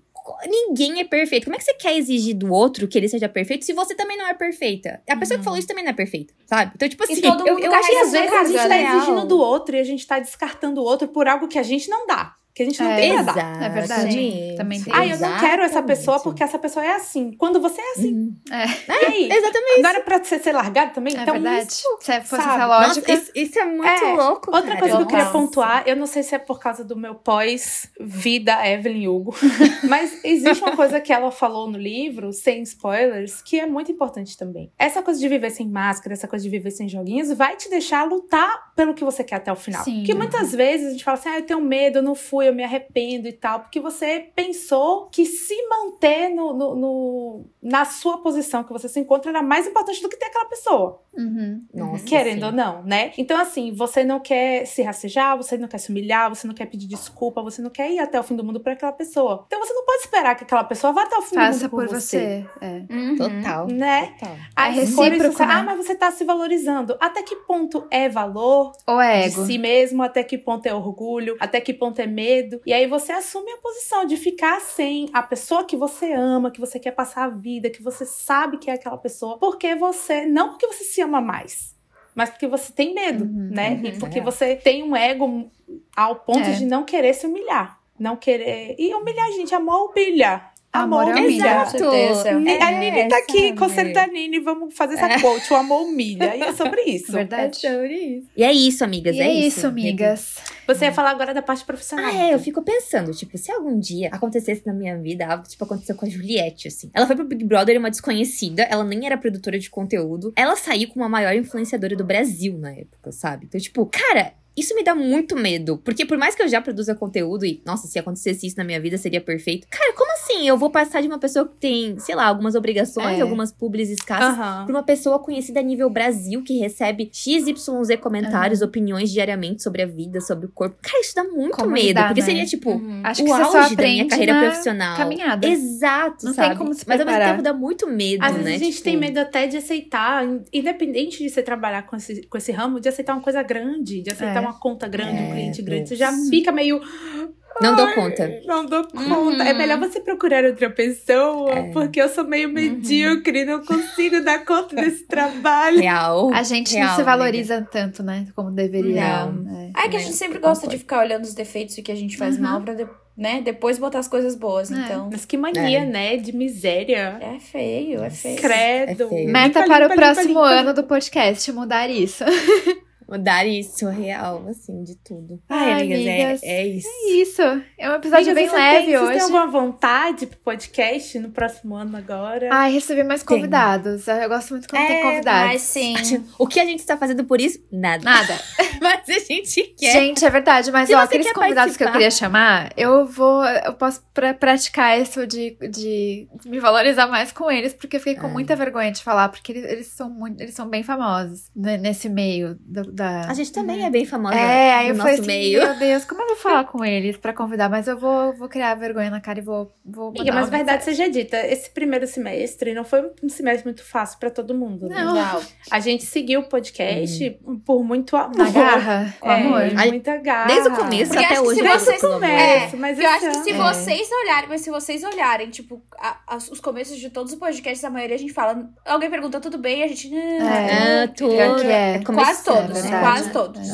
ninguém é perfeito. Como é que você quer exigir do outro que ele seja perfeito se você também não é perfeita? A pessoa que falou isso também não é perfeita, sabe? Então, tipo assim, eu, eu acho que às vezes vezes a gente tá real. exigindo do outro e a gente tá descartando o outro por algo que a gente não dá. Que a gente não É, tem pra dar. É verdade. Também tem Ah, eu não quero essa pessoa porque essa pessoa é assim. Quando você é assim. Uhum. É, E aí? Exatamente. Agora pra você ser largado também? é então verdade. isso. Se fosse sabe? essa Nossa, lógica. isso, isso é muito É, louco. Outra cara. coisa que eu queria Nossa. pontuar, eu não sei se é por causa do meu pós-vida Evelyn Hugo, mas existe uma coisa que ela falou no livro, sem spoilers, que é muito importante também. Essa coisa de viver sem máscara, essa coisa de viver sem joguinhos, vai te deixar lutar pelo que você quer até o final. Sim. Porque muitas vezes a gente fala assim, ah, eu tenho medo, eu não fui, eu me arrependo e tal, porque você pensou que se manter no, no- no- na sua posição que você se encontra era mais importante do que ter aquela pessoa. Uhum. Nossa, Querendo sim. ou não, né? Então, assim, você não quer se rastejar, você não quer se humilhar, você não quer pedir desculpa, você não quer ir até o fim do mundo por aquela pessoa. Então, você não pode esperar que aquela pessoa vá até o fim do Faça mundo por, por você. É. Uhum. Total. Né? Total. Aí, É recíproco, você- né? Ah, mas você tá se valorizando. Até que ponto é valor Ou é ego. de si mesmo? Até que ponto é orgulho? Até que ponto é medo? E aí você assume a posição de ficar sem a pessoa que você ama, que você quer passar a vida, que você sabe que é aquela pessoa, porque você. Não porque você se ama mais. Mas porque você tem medo, Uhum, né? uhum. E porque É. você tem um ego ao ponto É. de não querer se humilhar. Não querer. E humilhar, gente. Amor humilha. Amor Amor humilha. humilha. Com certeza. E a Nini tá aqui, conselho da Nini, vamos fazer essa quote, o amor humilha. E é sobre isso. Verdade. isso. E é isso, amigas. E é, é isso, amigas. Você ia falar agora da parte profissional. Ah, é, eu fico pensando, tipo, se algum dia acontecesse na minha vida algo, tipo, aconteceu com a Juliette, assim. Ela foi pro Big Brother, uma desconhecida, ela nem era produtora de conteúdo. Ela saiu como a maior influenciadora do Brasil na época, sabe? Então, tipo, cara. Isso me dá muito medo. Porque por mais que eu já produza conteúdo e, nossa, se acontecesse isso na minha vida seria perfeito. Cara, como assim? Eu vou passar de uma pessoa que tem, sei lá, algumas obrigações, É. algumas publis escassas, Aham. pra uma pessoa conhecida a nível Brasil que recebe XYZ comentários, opiniões diariamente sobre a vida, sobre o corpo. Cara, isso dá muito Como medo. porque né? seria, tipo, Uhum. Acho o que você auge só da minha carreira na profissional. caminhada. Exato, Não tem sabe? como se Mas ao mesmo preparar. tempo dá muito medo, Às vezes né? a gente Tipo, tem medo até de aceitar, in- independente de você trabalhar com esse, com esse ramo, de aceitar uma coisa grande, de aceitar É. uma conta grande, um É, cliente grande. Você nossa. já fica meio. Não dou "Ai, conta. Não dou conta. Uhum. É melhor você procurar outra pessoa, É. porque eu sou meio medíocre, não consigo dar conta desse trabalho. Real. A gente real, não se amiga. valoriza tanto, né? Como deveria. Não. É. É que a gente sempre gosta de ficar olhando os defeitos e que a gente faz Uhum. mal pra de- né, depois botar as coisas boas. É. Então, Mas que mania, É. né? De miséria. é feio, é feio. Credo. É feio. Meta Limpa, para o limpa, próximo limpa, ano do podcast, mudar isso. Mudar isso, real, assim, de tudo. Ai, Ai, amigas, é- amigas. É, isso. Isso. É um episódio Amiga, bem você leve tem, Vocês hoje. têm alguma vontade pro podcast no próximo ano agora? Ai, recebi mais Tem. convidados. Eu gosto muito quando tem É, convidados. mas sim. O que a gente está fazendo por isso? Nada. Nada. Mas a gente quer. Gente, é verdade, mas Se ó, aqueles convidados que eu participar- queria chamar, eu vou. Eu posso pra- praticar isso de, de me valorizar mais com eles, porque eu fiquei com É. muita vergonha de falar, porque eles, eles são muito. Eles são bem famosos né, nesse meio do- da. A gente também é bem famosa É, aí no eu nosso falei assim, meio. meu Deus, como eu vou falar com eles pra convidar? Mas eu vou, vou criar vergonha na cara e vou, vou Amiga, mas verdade seja dita, esse primeiro semestre não foi um semestre muito fácil pra todo mundo. né? Não. A gente seguiu o podcast por muito amor. garra, com É, amor. muita garra. Desde o começo Porque até acho que hoje. se você- pelo amor. começo, mas Eu acho que se É. vocês olharem, mas se vocês olharem, tipo, a- as- os começos de todos os podcasts, a maioria a gente fala. Alguém pergunta tudo bem, a gente. É. Ah, tudo. Pior que é. Quase todos, quase todos.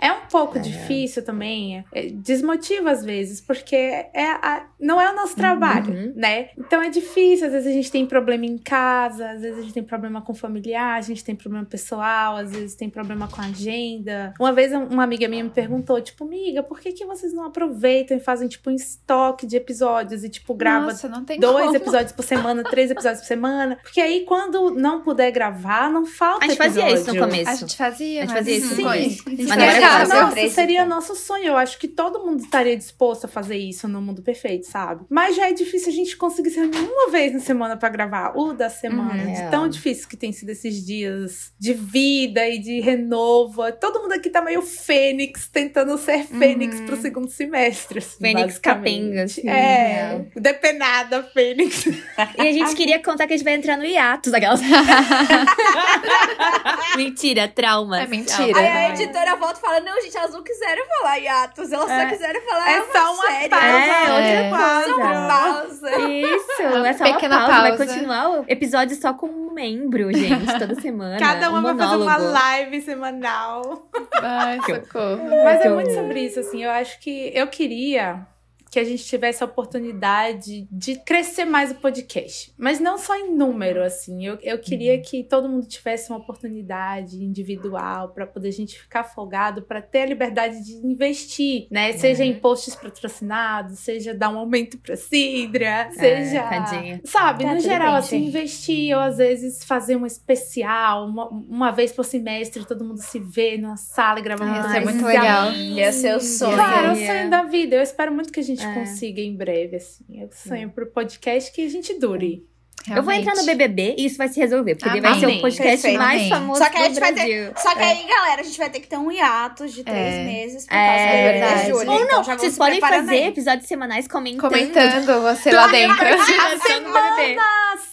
É. Um pouco É. difícil também, é, desmotiva às vezes, porque é a- não é o nosso trabalho, Uhum. né? Então é difícil, às vezes a gente tem problema em casa, às vezes a gente tem problema com familiar, a gente tem problema pessoal, às vezes tem problema com a agenda. Uma vez um- uma amiga minha me perguntou, tipo, amiga, por que, que vocês não aproveitam e fazem, tipo, um estoque de episódios e, tipo, grava Nossa, não tem dois como. episódios por semana, três episódios por semana? Porque aí, quando não puder gravar, não falta A gente fazia isso no episódio. começo. A gente fazia, A gente mas fazia isso no Sim. começo. A gente Mas fazer Nossa, seria então. nosso sonho. Eu acho que todo mundo estaria disposto a fazer isso no mundo perfeito, sabe? Mas já é difícil a gente conseguir se reunir uma vez na semana pra gravar. O da semana. Uhum. de É. tão difícil que tem sido esses dias de vida e de renovo. Todo mundo aqui tá meio fênix, tentando ser fênix pro segundo semestre. assim, Fênix capenga, assim, É, depenada fênix. E a gente queria contar que a gente vai entrar no hiatus daquelas. mentira, trauma. É mentira. Aí a editora volta e fala: Não, gente, elas não quiseram falar hiatos, elas É. só quiseram falar É uma só uma série. pausa. É, outra É. coisa. Só uma pausa. Isso, é só uma Pequena pausa. Vai pausa. continuar o episódio só com um membro, gente, toda semana. Cada uma um vai fazer uma live semanal. Ai, socorro. Mas é muito sobre isso, assim. Eu acho que eu queria que a gente tivesse a oportunidade de crescer mais o podcast. Mas não só em número, assim. Eu, eu queria Uhum. que todo mundo tivesse uma oportunidade individual para poder a gente ficar folgado, para ter a liberdade de investir, né? Seja Uhum. em posts patrocinados, seja dar um aumento pra Sidra, seja. É, tadinha. Sabe, Tá no geral, bem, assim, investir, ou às vezes fazer um especial, uma, uma vez por semestre, todo mundo se vê numa sala e Ia uma ser coisa. muito legal. Ia ser o sonho. Claro, é o É. sonho da vida. Eu espero muito que a gente É. consiga em breve, assim. Eu sonho pro podcast que a gente dure. Eu vou entrar no Realmente. BBB e isso vai se resolver, porque vai ser o Amém. podcast Perfeito. mais Amém. famoso Só que a do gente vai Brasil. Só que aí, galera, a gente vai ter que ter um hiatus de três É. meses por É, causa da verdade. verdade. Júlia. Ou então não, vão vocês podem fazer aí. episódios semanais comentando. Comentando você lá dentro. A semana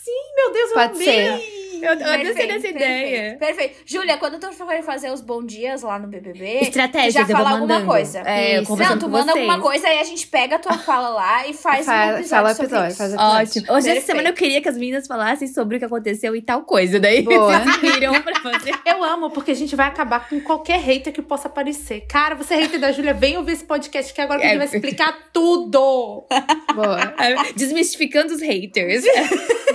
sim, meu Deus, eu Pode amei. ser. Eu, eu Perfeito, dessa ideia. Perfeito, perfeito. Júlia, quando tu for fazer os bom dias lá no BBB, Estratégias, já eu fala alguma coisa. É, eu Isso. conversando Não, tu manda vocês. alguma coisa e a gente pega a tua fala lá e faz Fala- um episódio fala sobre episódio, isso. faz episódio. Ótimo. Hoje, essa Perfeito. semana, eu queria que as meninas falassem sobre o que aconteceu e tal coisa. Daí Boa. vocês viram pra fazer. Eu amo, porque a gente vai acabar com qualquer hater que possa aparecer. Cara, você é hater da Júlia, vem ouvir esse podcast que agora que a gente É. vai explicar tudo. Boa. Desmistificando os haters.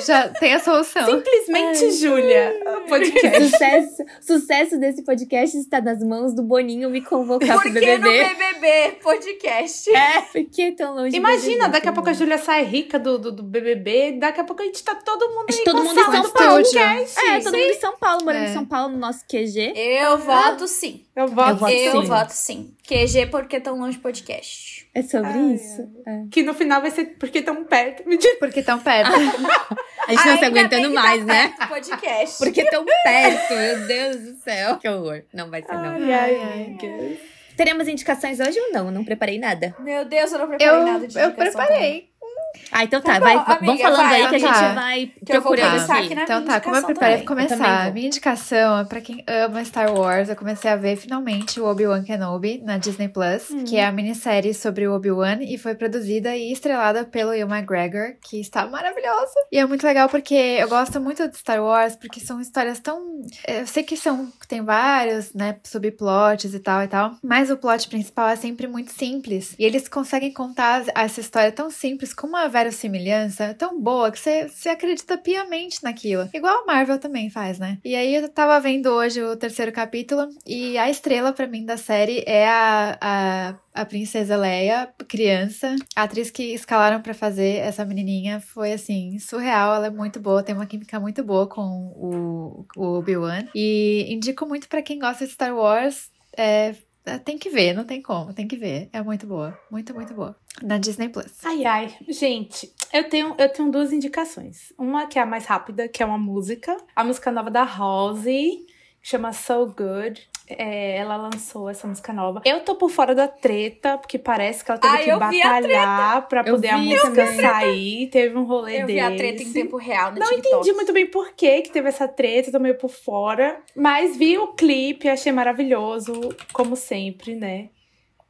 Já tem a solução. Simplesmente Júlia. o Podcast. sucesso, sucesso desse podcast está nas mãos do Boninho me convocar Por pro que no BBB. BBB podcast? É, por que tão longe do Imagina, BBB? daqui a pouco a Júlia sai rica do, do, do BBB, daqui a pouco a gente tá todo mundo aí que todo com mundo em São Paulo. podcast. É, todo mundo em São Paulo, morando É. em São Paulo, no nosso QG. Eu voto sim. Eu voto, Eu voto Eu sim. voto sim. QG porque tão longe podcast. É sobre Ai, isso? É. Que no final vai ser porque tão perto. Porque tão perto. A gente não tá aguentando mais, né? podcast. Porque tão perto, meu Deus do céu. Que horror. Não vai ser, não. Ai, ai. Teremos indicações hoje ou não? Eu não preparei nada. Meu Deus, eu não preparei Eu, nada de eu preparei. Ah, então tá. Tá vai, bom, vamos amiga, falando vai, aí que a tá. gente vai Que eu vou procurando pensar aqui. Então minha tá, como eu indicação preparei pra começar, minha indicação é pra quem ama Star Wars. Eu comecei a ver finalmente o Obi-Wan Kenobi na Disney Plus, Hum. que é a minissérie sobre o Obi-Wan e foi produzida e estrelada pelo Ewan McGregor, que está maravilhoso. E é muito legal porque eu gosto muito de Star Wars, porque são histórias tão. Eu sei que são. Tem vários, né, subplots e tal e tal, mas o plot principal é sempre muito simples. E eles conseguem contar essa história tão simples, com uma verossimilhança tão boa que você, acredita piamente naquilo. Igual a Marvel também faz, né? E aí eu tava vendo hoje o terceiro capítulo e a estrela pra mim da série é a, a, a princesa Leia, criança. A atriz que escalaram pra fazer essa menininha foi assim, surreal, ela é muito boa, tem uma química muito boa com o, o Obi-Wan. E indico muito pra quem gosta de Star Wars. É, tem que ver, não tem como, tem que ver. É muito boa, muito, muito boa. Na Disney Plus. Ai, ai. Gente, eu tenho, eu tenho duas indicações. Uma que é a mais rápida, que é uma música. A música nova da Halsey, que chama So Good. É, ela lançou essa música nova. Eu tô por fora da treta, porque parece que ela teve Ai, que a batalhar pra Eu poder a vi música também. sair. Teve um rolê Eu desse. vi a treta em tempo real no Não TikTok. entendi muito bem por que que teve essa treta, tô meio por fora. Mas vi o clipe, achei maravilhoso, como sempre, né?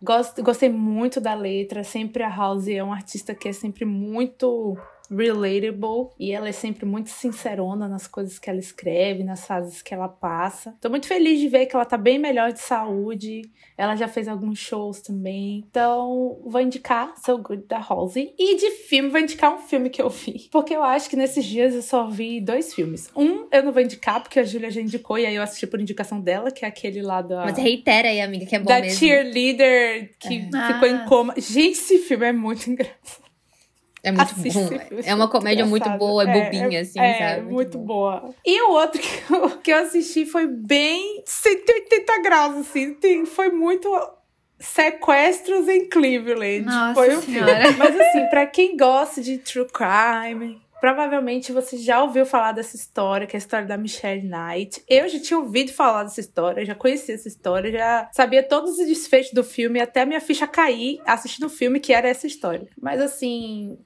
Gosto, gostei muito da letra. Sempre a House é uma artista que é sempre muito relatable. E ela é sempre muito sincerona nas coisas que ela escreve, nas fases que ela passa. Tô muito feliz de ver que ela tá bem melhor de saúde. Ela já fez alguns shows também. Então, vou indicar So Good da Halsey. E de filme, vou indicar um filme que eu vi. Porque eu acho que nesses dias eu só vi dois filmes. Um, eu não vou indicar, porque a Júlia já indicou, e aí eu assisti por indicação dela, que é aquele lá da. Mas reitera aí, amiga, que é bom da mesmo. cheerleader que É. ficou em Ah. coma. Gente, esse filme é muito engraçado. É muito Assiste bom. É uma comédia muito boa, é bobinha, assim, é, sabe? Muito, bom. boa. E o outro que eu, que eu assisti foi bem 180 graus, assim. Tem, foi muito sequestros em Cleveland. Nossa foi o Senhora. filme. Mas assim, pra quem gosta de true crime, provavelmente você já ouviu falar dessa história, que é a história da Michelle Knight. Eu já tinha ouvido falar dessa história, já conhecia essa história, já sabia todos os desfechos do filme, até minha ficha cair assistindo o filme que era essa história. Mas assim,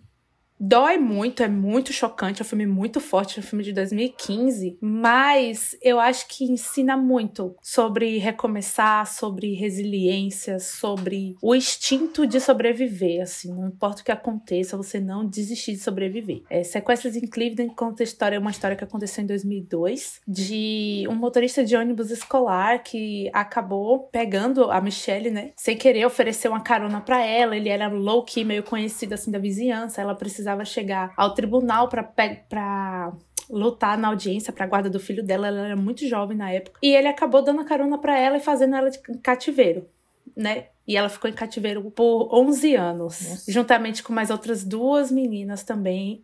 Dói muito, é muito chocante, é um filme muito forte, é um filme de 2015, mas eu acho que ensina muito sobre recomeçar, sobre resiliência, sobre o instinto de sobreviver, assim, não importa o que aconteça, você não desistir de sobreviver. É, Sequestros em Cleveland conta a história, uma história que aconteceu em 2002, de um motorista de ônibus escolar que acabou pegando a Michelle, né, sem querer oferecer uma carona pra ela, ele era low-key, meio conhecido, assim, da vizinhança, ela precisava chegar ao tribunal pra lutar na audiência pra guarda do filho dela, ela era muito jovem na época, e ele acabou dando a carona pra ela e fazendo ela de cativeiro, né? E ela ficou em cativeiro por 11 anos, Nossa. juntamente com mais outras duas meninas também,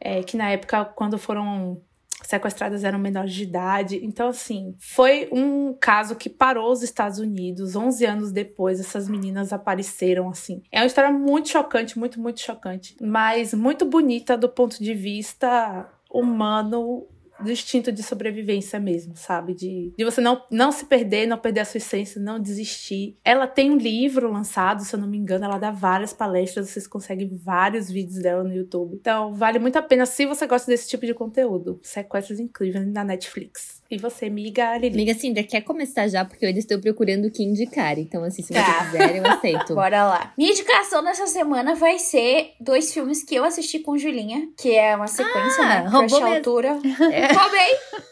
é, que na época, quando foram sequestradas eram menores de idade. Então, assim, foi um caso que parou os Estados Unidos. 11 anos depois, essas meninas apareceram, assim. É uma história muito chocante, muito, muito chocante. Mas muito bonita do ponto de vista humano do instinto de sobrevivência mesmo, sabe? De, de você não, não se perder, não perder a sua essência, não desistir. Ela tem um livro lançado, se eu não me engano, ela dá várias palestras, vocês conseguem vários vídeos dela no YouTube. Então, vale muito a pena se você gosta desse tipo de conteúdo. Sequestros Cleveland na Netflix. E você, amiga Lili? Amiga, Cinder, quer começar já? Porque eu ainda estou procurando o que indicar. Então, assim, se você Tá. quiser, eu aceito. Bora lá. Minha indicação dessa semana vai ser dois filmes que eu assisti com Julinha, que é uma sequência, Ah, né? roubou mesmo. Altura. É. Roubei!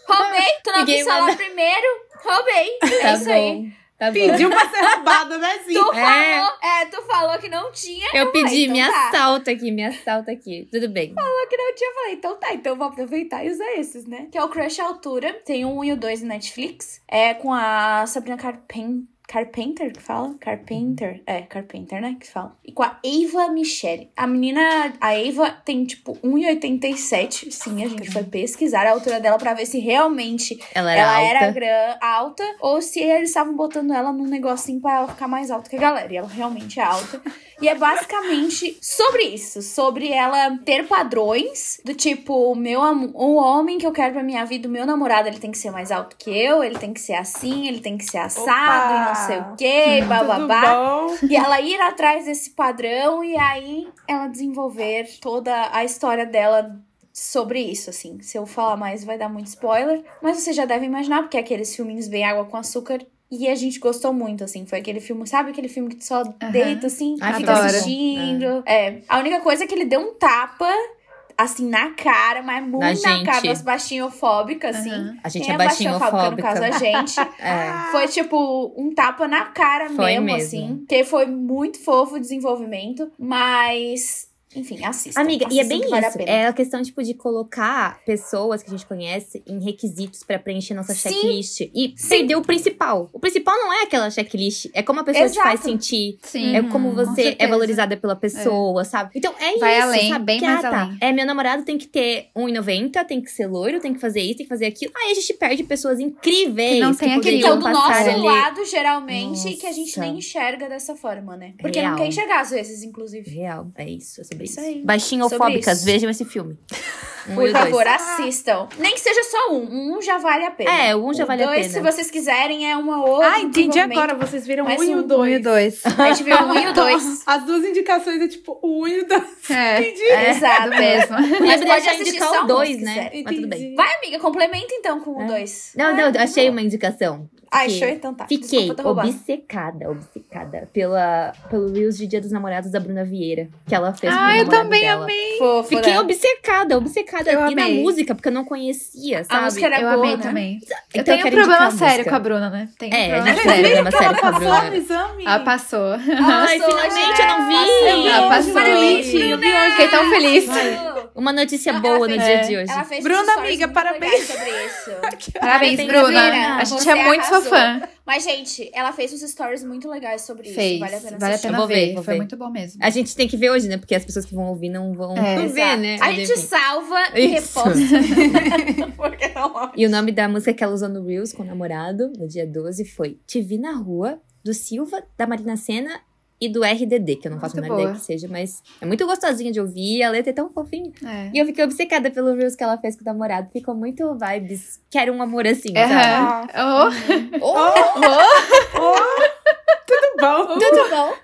Roubei! Tu não quis falar primeiro? Roubei! É Tá isso aí. Tá. Pediu pra ser roubada, né, Zi? Tu É. falou, é, tu falou que não tinha. Eu pedi, então me tá. assalta aqui, me assalta aqui. Tudo bem. Falou que não tinha, eu falei, então tá, então eu vou aproveitar e usar esses, né? Que é o Crush Altura, tem 1 e o 2 no Netflix, é com a Sabrina Carpen... Carpenter que fala? Carpenter? É, Carpenter, né? Que fala. E com a Eva Michele. A menina, a Eva, tem tipo 1,87. Sim, a gente foi pesquisar a altura dela pra ver se realmente Ela era ela alta. era gran- alta ou se eles estavam botando ela num negocinho pra ela ficar mais alta que a galera. E ela realmente é alta. E é basicamente sobre isso, sobre ela ter padrões do tipo, o meu o homem que eu quero pra minha vida, o meu namorado, ele tem que ser mais alto que eu, ele tem que ser assim, ele tem que ser assado e não sei o quê, bababá. E ela ir atrás desse padrão e aí ela desenvolver toda a história dela sobre isso, assim. Se eu falar mais, vai dar muito spoiler. Mas você já deve imaginar, porque é aqueles filminhos bem água com açúcar. E a gente gostou muito, assim. Foi aquele filme, sabe aquele filme que tu só deita, assim, Ai, fica adoro. assistindo. É. A única coisa é que ele deu um tapa, assim, na cara, mas muito na, gente. cara das baixinhofóbicas, assim. A gente Quem é baixinhofóbica. no caso, a gente. É. Foi tipo um tapa na cara mesmo, mesmo. assim. Que foi muito fofo o desenvolvimento, mas. Enfim, assista. Amiga, e é bem que vale a isso. pena. É a questão, tipo, de colocar pessoas que a gente conhece em requisitos pra preencher nossa Sim. checklist. E Sim. perder o principal. O principal não é aquela checklist. É como a pessoa te Exato. faz sentir. Sim. É como com você é certeza. valorizada pela pessoa, sabe? Então é Vai isso, além, sabe? bem Que, mais ah, tá. além. É, meu namorado tem que ter 1,90, tem que ser loiro, tem que fazer isso, tem que fazer aquilo. Aí a gente perde pessoas incríveis. Que não tem Que aquele do nosso ali. lado, geralmente, que a gente Nossa. nem enxerga dessa forma, né? Porque Real. não quer enxergar às vezes, inclusive. Real, é isso, é sobre Isso isso. aí. Baixinhofóbicas, vejam esse filme. Um Por o dois. favor, assistam. Nem que seja só um. Um já vale a pena. É, um já O vale a dois, pena. se vocês quiserem, é uma outra. Ah, entendi agora. Vocês viram Mas um e um- o dois. Um e o dois. A gente viu um e o dois. As duas indicações é tipo o um e o dois. É, Entendi. é Exato. do mesmo. Mas pode já assistir indicar só o um, dois, se né? Mas tudo bem. Vai, amiga, complementa então com o É. dois. Não, não, achei uma indicação. Show, então tá. Fiquei Desculpa obcecada, obcecada pela, pelo Reels de Dia dos Namorados da Bruna Vieira, que ela fez Ah, eu também dela. amei. Fofo, Fiquei né? obcecada, obcecada. Eu e na amei. música, porque eu não conhecia, sabe? música era Eu boa, amei né? também. Então eu eu tenho um problema a sério com a Bruna, né? Tem um É, a problema sério. problema ela sério com a passou Bruna. no exame? Ela passou. Ai, Passou, finalmente é, eu não vi! passou. Ela passou. Eu vi hoje. Fiquei tão feliz. Passou. Uma notícia boa ela no dia de hoje. Ela Bruna, amiga, parabéns. Parabéns, Bruna. A gente é muito sua Mas, gente, ela fez uns stories muito legais sobre Fez. isso. Vale a pena Vale a pena ver. ver, Foi ver. muito bom mesmo. A gente tem que ver hoje, né? Porque as pessoas que vão ouvir não vão É, ver, Exato. né? A Mas, gente salva e reposta. Porque não E o nome da música que ela usou no Reels com o namorado, no dia 12, foi Te Vi na Rua, do Silva, da Marina Senna e do RDD, que eu não faço a Muito menor ideia que seja, mas é muito gostosinha de ouvir, a letra é tão fofinha. É. E eu fiquei obcecada pelo Reels que ela fez com o namorado, ficou muito vibes, quero um amor assim, sabe? Aham. Oh, Oh, Tudo bom? tudo bom?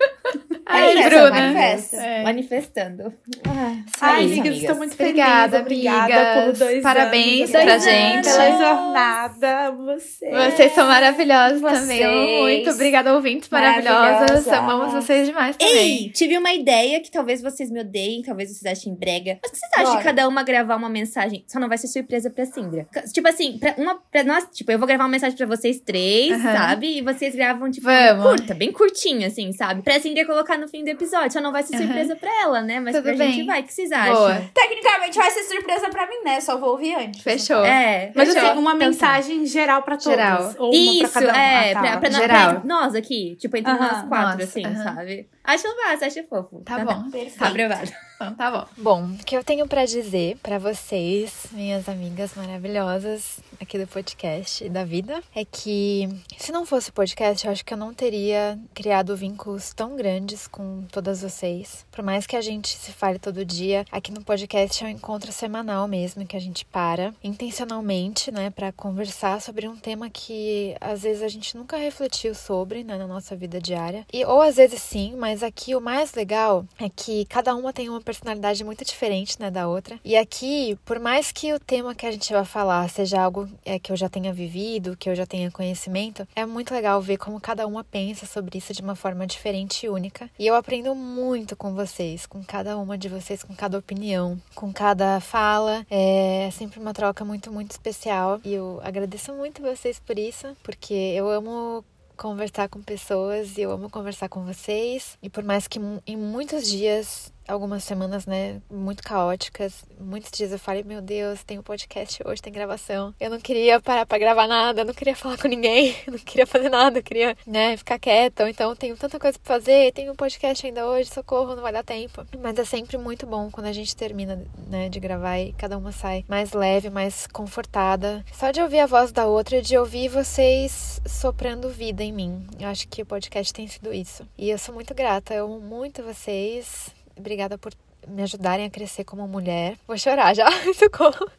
Ai, É Bruna. manifesta. É. Manifestando. Ah, Ai, é isso, amigas, estou muito Obrigada, feliz. Obrigada amigas. por dois Parabéns anos. pra gente. Pela jornada, você. Vocês são maravilhosos também. Vocês. muito. Obrigada, ouvintes maravilhosas. Amamos vocês demais também. Ei, tive uma ideia que talvez vocês me odeiem, talvez vocês achem brega. Mas o que vocês acham Bora. de cada uma gravar uma mensagem? Só não vai ser surpresa pra Sindra. Tipo assim, pra uma pra nós, tipo, eu vou gravar uma mensagem pra vocês três, sabe? E vocês gravam, tipo, Vamos. curta, bem curtinha, assim, sabe? Pra Sindra colocar no fim do episódio. Só não vai ser surpresa pra ela, né? Mas Tudo pra bem. gente vai. O que vocês acham? Boa. Tecnicamente vai ser surpresa pra mim, né? Só vou ouvir antes. Fechou. É. Mas Fechou. assim, uma Então tá. mensagem geral pra todos. Geral. Ou uma Isso, pra cada um. é, Ah, tá. pra, pra, nós- Geral. pra nós aqui, tipo, entre Aham, nós quatro, nossa, assim, aham. sabe? Acho massa, acho fofo. Tá bom. Perfeito. Tá aprovado. Então tá bom. Bom, o que eu tenho pra dizer pra vocês, minhas amigas maravilhosas aqui do podcast e da vida, é que se não fosse o podcast, eu acho que eu não teria criado vínculos tão grandes com todas vocês. Por mais que a gente se fale todo dia, aqui no podcast é um encontro semanal mesmo, que a gente para intencionalmente, né, Pra conversar sobre um tema que às vezes a gente nunca refletiu sobre, né, na nossa vida diária. E ou às vezes sim, mas aqui o mais legal é que cada uma tem uma personalidade muito diferente, né, da outra. E aqui, por mais que o tema que a gente vai falar seja algo é, que eu já tenha vivido, que eu já tenha conhecimento, é muito legal ver como cada uma pensa sobre isso de uma forma diferente e única. E eu aprendo muito com vocês, com cada uma de vocês, com cada opinião, com cada fala. É sempre uma troca muito, muito especial. E eu agradeço muito vocês por isso, porque eu amo conversar com pessoas e eu amo conversar com vocês. E por mais que em muitos dias, algumas semanas, né, muito caóticas, muitos dias eu falei, meu Deus, tem um podcast hoje, tem gravação. Eu não queria parar pra gravar nada, eu não queria falar com ninguém, eu não queria fazer nada, eu queria, né, ficar quieta. Então tenho tanta coisa pra fazer, tenho um podcast ainda hoje, socorro, não vai dar tempo. Mas é sempre muito bom quando a gente termina, né, de gravar e cada uma sai mais leve, mais confortada. Só de ouvir a voz da outra, de ouvir vocês soprando vida em mim. Eu acho que o podcast tem sido isso. E eu sou muito grata, eu amo muito vocês. Obrigada por me ajudarem a crescer como mulher. Vou chorar já, socorro.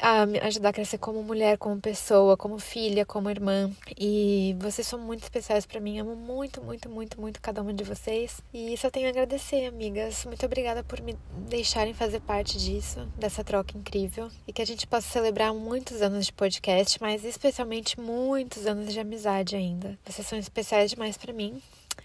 A me ajudar a crescer como mulher, como pessoa, como filha, como irmã. E vocês são muito especiais pra mim. Amo muito, muito, muito, muito cada uma de vocês. E só tenho a agradecer, amigas. Muito obrigada por me deixarem fazer parte disso, dessa troca incrível. E que a gente possa celebrar muitos anos de podcast, mas especialmente muitos anos de amizade ainda. Vocês são especiais demais pra mim.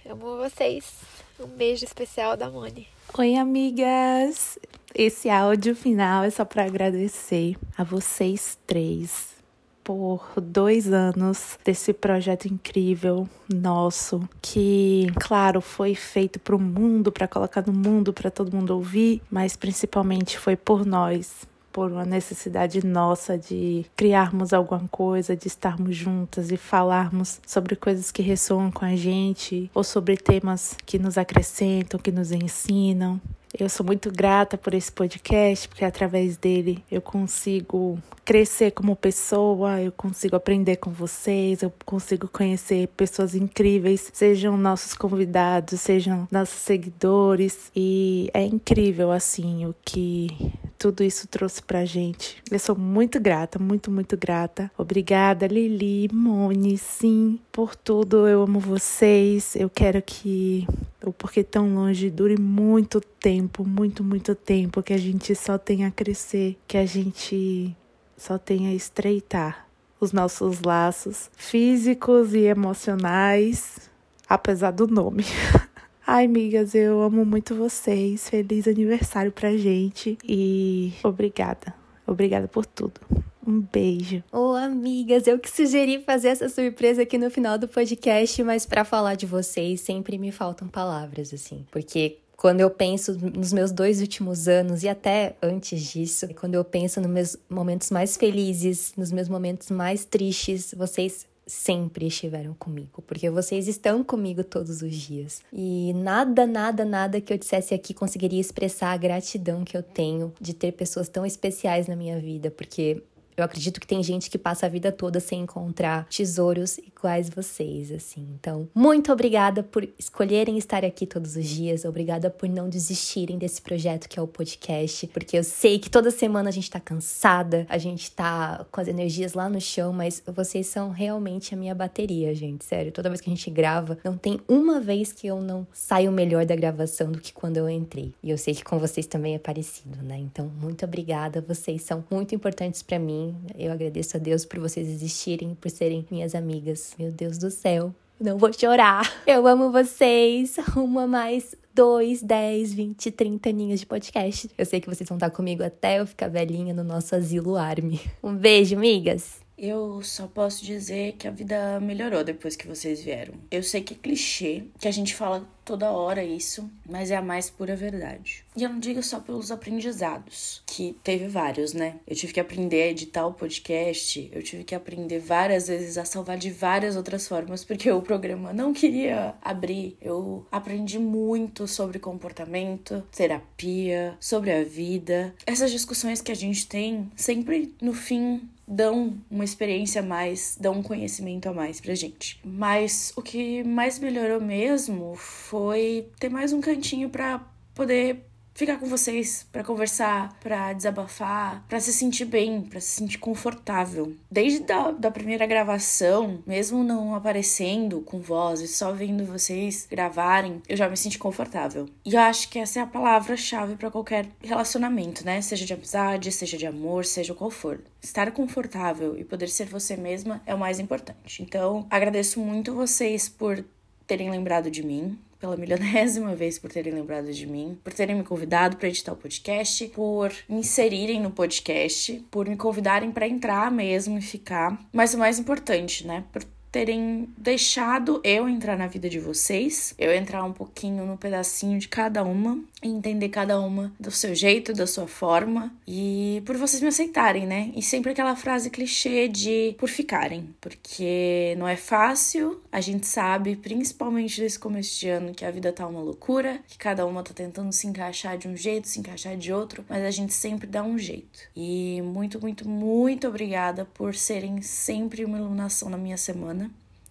Amo vocês. Um beijo especial da Moni. Oi, amigas! Esse áudio final é só para agradecer a vocês três por dois anos desse projeto incrível nosso, que, claro, foi feito para o mundo, para colocar no mundo, para todo mundo ouvir, mas principalmente foi por nós. Por uma necessidade nossa de criarmos alguma coisa, de estarmos juntas e falarmos sobre coisas que ressoam com a gente, ou sobre temas que nos acrescentam, que nos ensinam. Eu sou muito grata por esse podcast, porque através dele eu consigo crescer como pessoa, eu consigo aprender com vocês, eu consigo conhecer pessoas incríveis, sejam nossos convidados, sejam nossos seguidores, e é incrível assim o que tudo isso trouxe pra gente. Eu sou muito grata, muito, muito grata. Obrigada, Lili, Moni, sim, por tudo. Eu amo vocês. Eu quero que o Porquê Tão Longe dure muito tempo, muito, muito tempo, que a gente só tenha a crescer, que a gente só tenha a estreitar os nossos laços físicos e emocionais, apesar do nome. Ai, amigas, eu amo muito vocês. Feliz aniversário pra gente e obrigada. Obrigada por tudo. Um beijo. Ô, amigas, eu que sugeri fazer essa surpresa aqui no final do podcast, mas pra falar de vocês sempre me faltam palavras, assim. Porque Quando eu penso nos meus dois últimos anos e até antes disso, quando eu penso nos meus momentos mais felizes, nos meus momentos mais tristes, vocês sempre estiveram comigo, porque vocês estão comigo todos os dias. E nada, nada, nada que eu dissesse aqui conseguiria expressar a gratidão que eu tenho de ter pessoas tão especiais na minha vida, porque eu acredito que tem gente que passa a vida toda sem encontrar tesouros iguais vocês, assim. Então, muito obrigada por escolherem estar aqui todos os dias. Obrigada por não desistirem desse projeto que é o podcast, porque eu sei que toda semana a gente tá cansada, a gente tá com as energias lá no chão, mas vocês são realmente a minha bateria, gente. Sério, toda vez que a gente grava, não tem uma vez que eu não saio melhor da gravação do que quando eu entrei. E eu sei que com vocês também é parecido, né? Então, muito obrigada. Vocês são muito importantes para mim. Eu agradeço a Deus por vocês existirem, por serem minhas amigas. Meu Deus do céu. Não vou chorar. Eu amo vocês. Uma mais dois, dez, vinte, trinta aninhos de podcast. Eu sei que vocês vão estar comigo até eu ficar velhinha no nosso asilo Army. Um beijo, amigas! Eu só posso dizer que a vida melhorou depois que vocês vieram. Eu sei que é clichê, que a gente fala toda hora isso, mas é a mais pura verdade. E eu não digo só pelos aprendizados, que teve vários, né? Eu tive que aprender a editar o podcast, eu tive que aprender várias vezes a salvar de várias outras formas, porque o programa não queria abrir. Eu aprendi muito sobre comportamento, terapia, sobre a vida. Essas discussões que a gente tem sempre no fim dão uma experiência a mais, dão um conhecimento a mais pra gente. Mas o que mais melhorou mesmo foi ter mais um cantinho para poder ficar com vocês, para conversar, para desabafar, para se sentir bem, para se sentir confortável. Desde da, da primeira gravação, mesmo não aparecendo com voz e só vendo vocês gravarem, eu já me senti confortável. E eu acho que essa é a palavra-chave para qualquer relacionamento, né? Seja de amizade, seja de amor, seja qual for. Estar confortável e poder ser você mesma é o mais importante. Então, agradeço muito vocês por terem lembrado de mim, pela milionésima vez por terem lembrado de mim, por terem me convidado para editar o podcast, por me inserirem no podcast, por me convidarem para entrar mesmo e ficar. Mas o mais importante, né? Por terem deixado eu entrar na vida de vocês, eu entrar um pouquinho no pedacinho de cada uma e entender cada uma do seu jeito, da sua forma e por vocês me aceitarem, né? E sempre aquela frase clichê de por ficarem, porque não é fácil, a gente sabe, principalmente nesse começo de ano, que a vida tá uma loucura, que cada uma tá tentando se encaixar de um jeito, se encaixar de outro, mas a gente sempre dá um jeito. E muito, muito, muito obrigada por serem sempre uma iluminação na minha semana.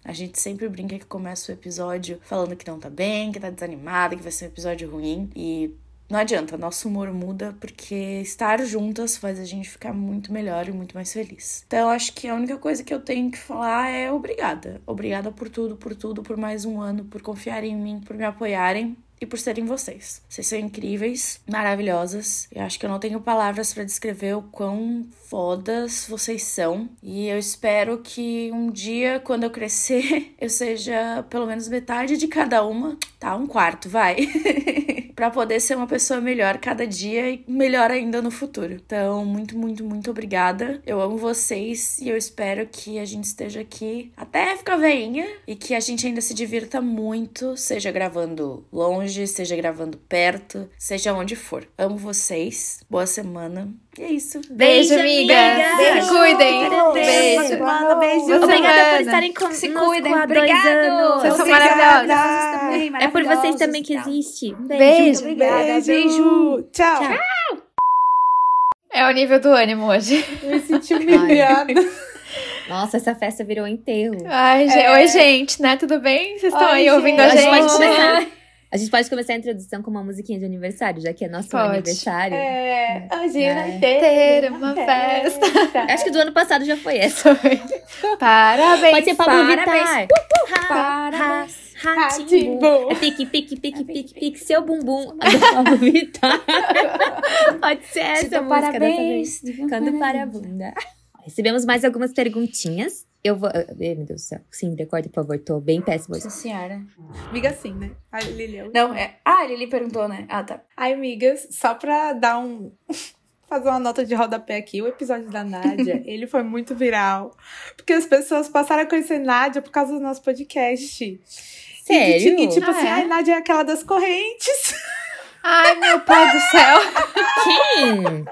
A gente sempre brinca que começa o episódio falando que não tá bem, que tá desanimada, que vai ser um episódio ruim. E não adianta, nosso humor muda porque estar juntas faz a gente ficar muito melhor e muito mais feliz. Então, acho que a única coisa que eu tenho que falar é obrigada. Obrigada por tudo, por tudo, por mais um ano, por confiarem em mim, por me apoiarem e por serem vocês. Vocês são incríveis, maravilhosas. Eu acho que eu não tenho palavras para descrever o quão fodas vocês são. E eu espero que um dia, quando eu crescer, eu seja pelo menos metade de cada uma. Tá, um quarto, vai. para poder ser uma pessoa melhor cada dia e melhor ainda no futuro. Então, muito, muito, muito obrigada. Eu amo vocês e eu espero que a gente esteja aqui até ficar veinha e que a gente ainda se divirta muito, seja gravando longe, seja gravando perto, seja onde for. Amo vocês. Boa semana. E é isso. Beijo, amiga. amiga. Se cuidem. Beijo. Beijo. Semana, beijo. Obrigada por estarem com Se cuidem. há dois anos. Vocês são também, É por vocês também que existe. Um Beijo. Obrigada. Beijo. Tchau. É o nível do ânimo hoje. Eu me senti humilhada. Nossa, essa festa virou enterro. Ai, gente. É. Oi, gente, né? Tudo bem? Vocês estão aí ouvindo a gente. Pode começar. A gente pode começar a introdução com uma musiquinha de aniversário, já que é nosso Pode. aniversário. É, hoje É. vai Ter uma festa. Acho que do ano passado já foi essa. Parabéns. Pode ser Pablo parabéns. Vittar. Parabéns. Ratimbu. É pique, pique, pique, pique, pique, seu bumbum. A do Pablo Vittar. Pode ser essa música parabéns. dessa vez. Cando para a bunda. Recebemos mais algumas perguntinhas. Eu vou... Ai, meu Deus do céu. Sim, recorde, por favor. Tô bem péssima. Nossa senhora. Amiga assim, né? A Lilian. Não, é. Ah, a Lili perguntou, né? Ah, tá. Ai, amigas, só pra dar um. Fazer uma nota de rodapé aqui, o episódio da Nádia, ele foi muito viral. Porque as pessoas passaram a conhecer Nádia por causa do nosso podcast. E, Sério? e tipo Ah, assim, é? ai, Nádia é aquela das correntes. Ai, meu pai do céu. Quem?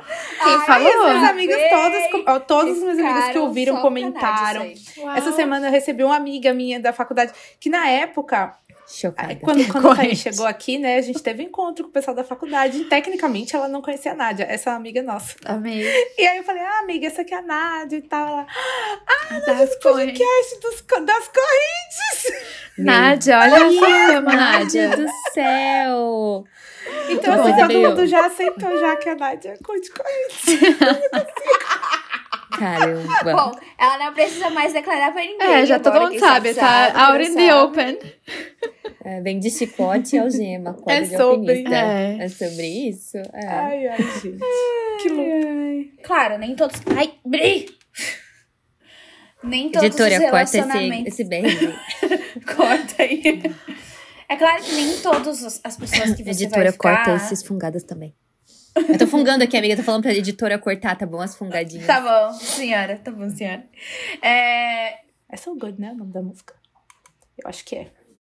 Quem falou? Meus amigos todos, todos os meus amigos que ouviram comentaram. aí. Essa semana eu recebi uma amiga minha da faculdade que na época Chocada. Quando, quando a Thaís Corrente. chegou aqui, né, a gente teve encontro com o pessoal da faculdade. E, tecnicamente, ela não conhecia a Nádia, essa é uma amiga nossa. Amei. E aí eu falei, ah, amiga, essa aqui é a Nádia e tal. Ela, Das correntes. podcast dos, das correntes. Nádia, olha fama, Nádia Nádia. do céu! Então, Bom, assim, todo mundo já aceitou já que a Nádia curte corrente. Caramba. Bom, ela não precisa mais declarar pra ninguém. É, já todo agora mundo sabe, tá out in the sabe. open. É, vem de chicote e algema. É sobre. É. É sobre isso? É. Ai, ai, gente. Que louco. Claro, nem todos. Ai, Bri! Nem todos Editora, os corta esse, relacionamentos. esse BR. Corta aí. É claro que nem todas as as pessoas que você Editora, vai ficar... corta esses fungadas também. Eu tô fungando aqui, amiga. Tô falando pra editora cortar, tá bom? As fungadinhas. Tá bom, senhora. Tá bom, senhora. É... É So Good, né? O nome da música. Eu acho que é.